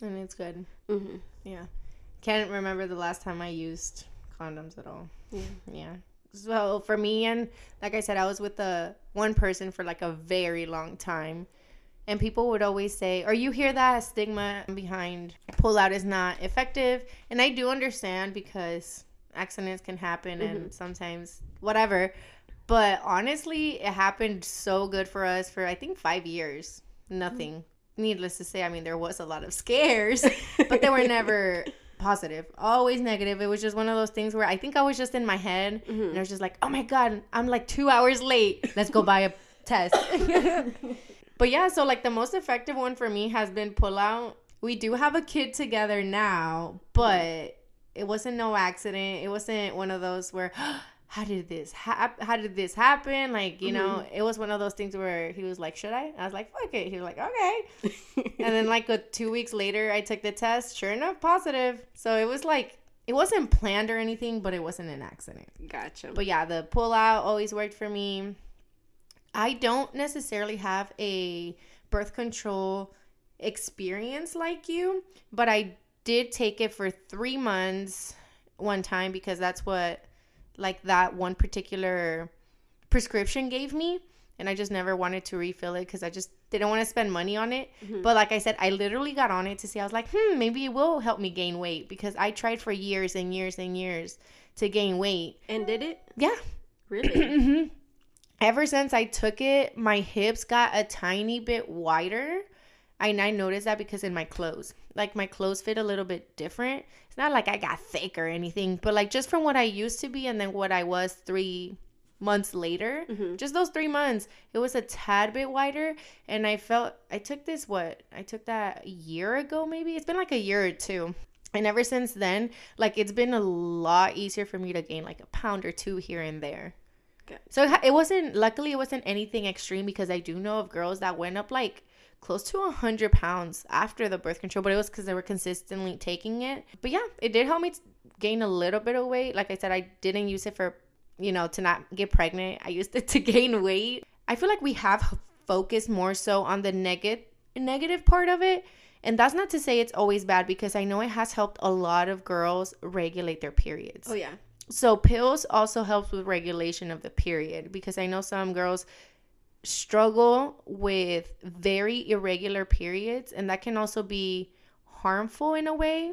And it's good. Mm-hmm. yeah. Can't remember the last time i used condoms at all. Yeah. Yeah. So for me and like i said i was with the one person for like a very long time and people would always say, or you hear that stigma behind pull out is not effective. And I do understand because accidents can happen mm-hmm. and sometimes whatever. But honestly, it happened so good for us for I think five years. Nothing. Mm-hmm. Needless to say, I mean, there was a lot of scares, but they were never positive, always negative. It was just one of those things where I think I was just in my head mm-hmm. and I was just like, oh my God, I'm like two hours late. Let's go buy a test. But yeah, so like the most effective one for me has been pull out. We do have a kid together now, but it wasn't no accident. It wasn't one of those where how did this hap- how did this happen? Like, you know, mm-hmm. it was one of those things where he was like, "Should I?" I was like, "Fuck it." He was like, "Okay." and then like a 2 weeks later, I took the test. Sure enough, positive. So it was like it wasn't planned or anything, but it wasn't an accident. Gotcha. But yeah, the pull out always worked for me. I don't necessarily have a birth control experience like you, but I did take it for three months one time because that's what like that one particular prescription gave me. and I just never wanted to refill it because I just didn't want to spend money on it. Mhm. But like I said, I literally got on it to see. I was like, hmm, maybe it will help me gain weight because I tried for years and years and years to gain weight. And did it? Yeah. Really? hmm Ever since I took it, my hips got a tiny bit wider. And I noticed that because in my clothes, like my clothes fit a little bit different. It's not like I got thick or anything, but like just from what I used to be and then what I was three months later, Mhm. just those three months, it was a tad bit wider. And I felt I took this what I took that a year ago, maybe it's been like a year or two. And ever since then, like it's been a lot easier for me to gain like a pound or two here and there. So it wasn't. Luckily, it wasn't anything extreme because I do know of girls that went up like close to a hundred pounds after the birth control, but it was because they were consistently taking it. But yeah, it did help me gain a little bit of weight. Like I said, I didn't use it for you know to not get pregnant. I used it to gain weight. I feel like we have focused more so on the negative negative part of it. And that's not to say it's always bad because I know it has helped a lot of girls regulate their periods. Oh yeah. So pills also helps with regulation of the period because I know some girls struggle with very irregular periods and that can also be harmful in a way.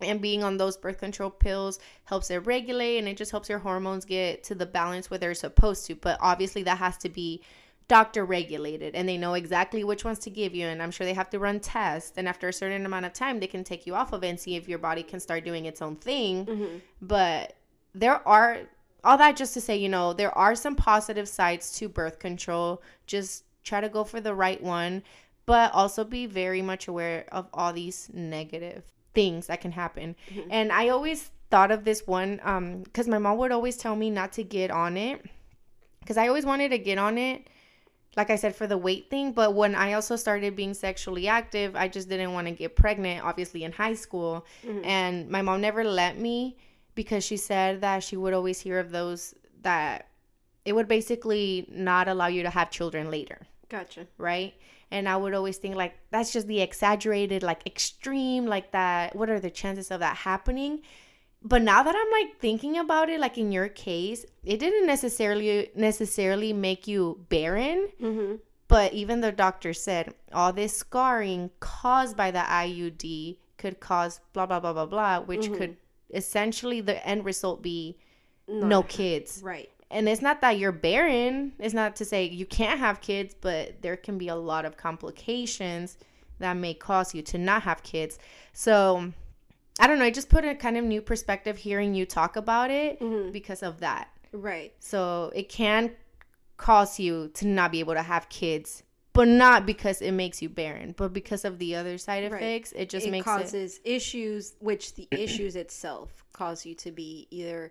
And being on those birth control pills helps it regulate and it just helps your hormones get to the balance where they're supposed to. But obviously that has to be doctor regulated and they know exactly which ones to give you and I'm sure they have to run tests and after a certain amount of time they can take you off of it and see if your body can start doing its own thing Mhm. but there are all that just to say you know there are some positive sides to birth control just try to go for the right one but also be very much aware of all these negative things that can happen Mhm. and i always thought of this one um because my mom would always tell me not to get on it because i always wanted to get on it like I said, for the weight thing. But when I also started being sexually active, I just didn't want to get pregnant, obviously in high school. Mhm. And my mom never let me because she said that she would always hear of those that it would basically not allow you to have children later, Gotcha. right? And I would always think, like, that's just the exaggerated, like, extreme, like that. What are the chances of that happening? but now that i'm like thinking about it like in your case it didn't necessarily necessarily make you barren Mm-hmm. but even the doctor said all this scarring caused by the iud could cause blah blah blah blah blah which Mhm. could essentially the end result be no kids Right. and it's not that you're barren it's not to say you can't have kids but there can be a lot of complications that may cause you to not have kids so i don't know I just put a kind of new perspective hearing you talk about it Mhm. because of that Right. so it can cause you to not be able to have kids but not because it makes you barren but because of the other side Right. effects it just it makes it causes issues, which the issues itself cause you to be either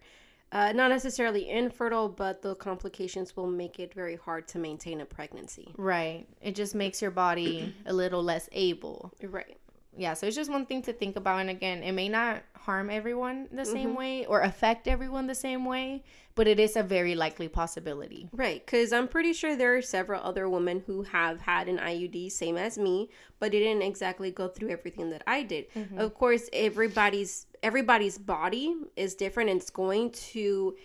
uh, not necessarily infertile, but the complications will make it very hard to maintain a pregnancy. right it just makes your body a little less able Right. Yeah so it's just one thing to think about and again it may not harm everyone the same Mhm. way or affect everyone the same way but it is a very likely possibility Right, because I'm pretty sure there are several other women who have had an IUD, same as me, but didn't exactly go through everything that I did. Mm-hmm. Of course, everybody's everybody's body is different, and it's going to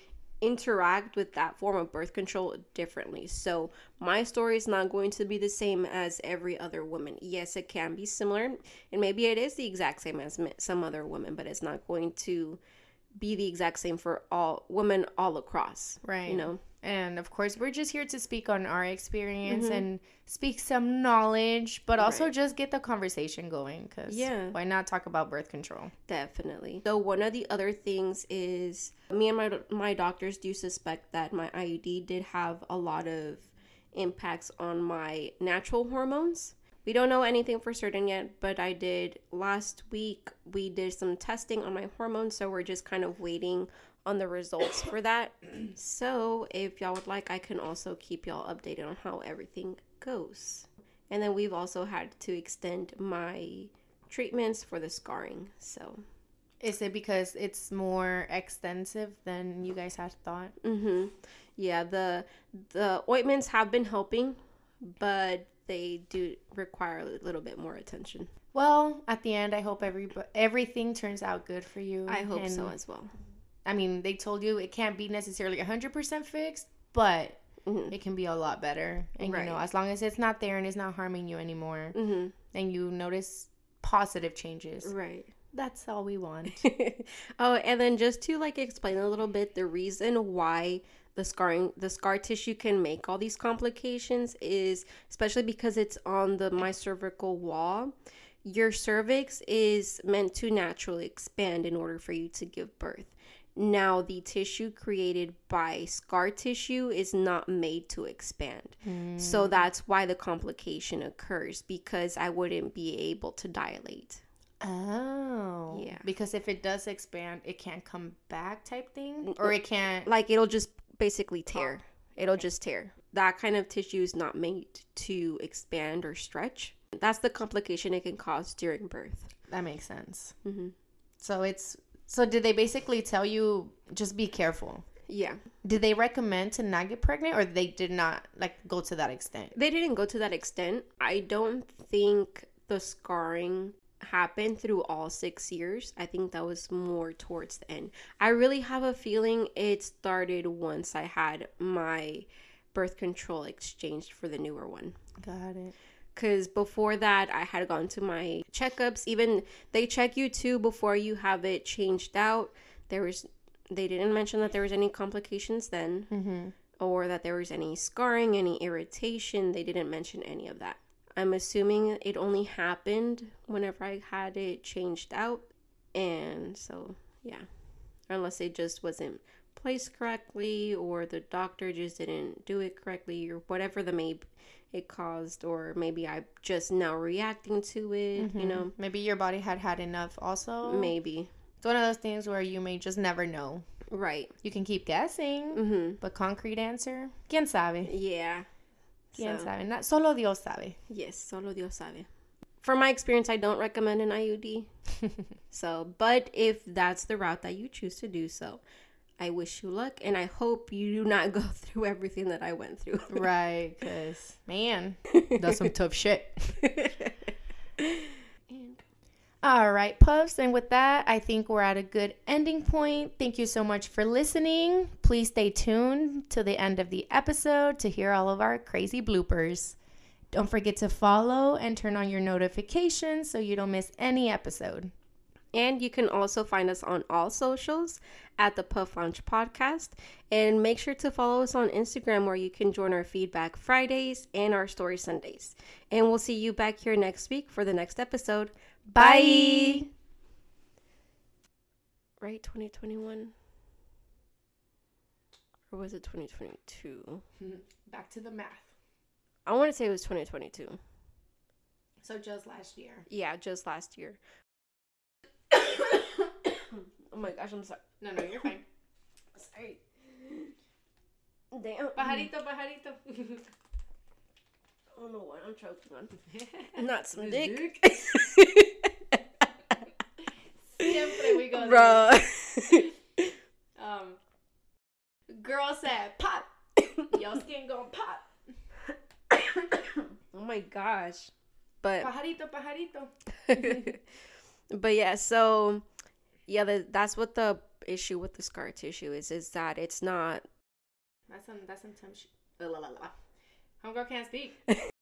interact with that form of birth control differently. So my story is not going to be the same as every other woman. Yes, it can be similar, and maybe it is the exact same as some other women, but it's not going to be the exact same for all women all across. right You know. And of course we're just here to speak on our experience Mhm. and speak some knowledge but also Right. just get the conversation going because Yeah. why not talk about birth control Definitely. So one of the other things is me and my my doctors do suspect that my IUD did have a lot of impacts on my natural hormones. We don't know anything for certain yet, but I did last week. We did some testing on my hormones, so we're just kind of waiting on the results for that. So, if y'all would like, I can also keep y'all updated on how everything goes. And then we've also had to extend my treatments for the scarring. So, is it because it's more extensive than you guys had thought hmm yeah, the the ointments have been helping, but they do require a little bit more attention. well at the end i hope every everything turns out good for you I hope so as well. I mean, they told you it can't be necessarily 100% fixed, but mm-hmm. it can be a lot better. And right. you know, as long as it's not there and it's not harming you anymore, mm-hmm. and you notice positive changes, right? That's all we want. oh, and then just to like explain a little bit, the reason why the scarring the scar tissue can make all these complications is especially because it's on the my cervical wall your cervix is meant to naturally expand in order for you to give birth now, the tissue created by scar tissue is not made to expand. Mm. So that's why the complication occurs because I wouldn't be able to dilate. Oh. Yeah. Because if it does expand, it can't come back type thing? Or it can't. Like it'll just basically tear. It'll just tear. That kind of tissue is not made to expand or stretch. That's the complication it can cause during birth. That makes sense. Mm-hmm. So it's so did they basically tell you just be careful? Yeah. Did they recommend to not get pregnant or they did not like go to that extent? They didn't go to that extent. I don't think the scarring happened through all 6 years. I think that was more towards the end. I really have a feeling it started once I had my birth control exchanged for the newer one. Got it because before that i had gone to my checkups. Even they check you too before you have it changed out. There was they didn't mention that there was any complications then mm-hmm. or that there was any scarring any irritation. They didn't mention any of that. I'm assuming it only happened whenever i had it changed out. And so yeah. Unless it just wasn't placed correctly or the doctor just didn't do it correctly or whatever the may it caused or maybe i'm just now reacting to it mm-hmm. you know? Maybe your body had had enough also. Maybe. It's one of those things where you may just never know. Right. You can keep guessing mm-hmm. but concrete answer quién sabe? Yeah. Quién so. sabe? Not, solo dios sabe. Yes solo dios sabe. From my experience i don't recommend an iud so but if that's the route that you choose to do so I wish you luck and I hope you do not go through everything that I went through. right, because, man, that's some tough shit. All right, Puffs. And with that, I think we're at a good ending point. Thank you so much for listening. Please stay tuned to the end of the episode to hear all of our crazy bloopers. Don't forget to follow and turn on your notifications so you don't miss any episode. And you can also find us on all socials at the Puff Lounge Podcast. And make sure to follow us on Instagram where you can join our feedback Fridays and our story Sundays. And we'll see you back here next week for the next episode. Bye. Bye. Right, 2021? Or was it 2022? Back to the math. I want to say it was 2022. So just last year. Yeah, just last year. Oh my gosh, I'm sorry. No, no, you're fine. Sorry. Damn. Pajarito, pajarito. I don't know what I'm choking on. Not some dick. Siempre we go Bro. um, girl said pop. Your skin gonna pop. oh my gosh. But pajarito, pajarito. but yeah, so yeah, the, that's what the issue with the scar tissue is. Is that it's not. That's some. That's some. Sh- Homegirl can't speak.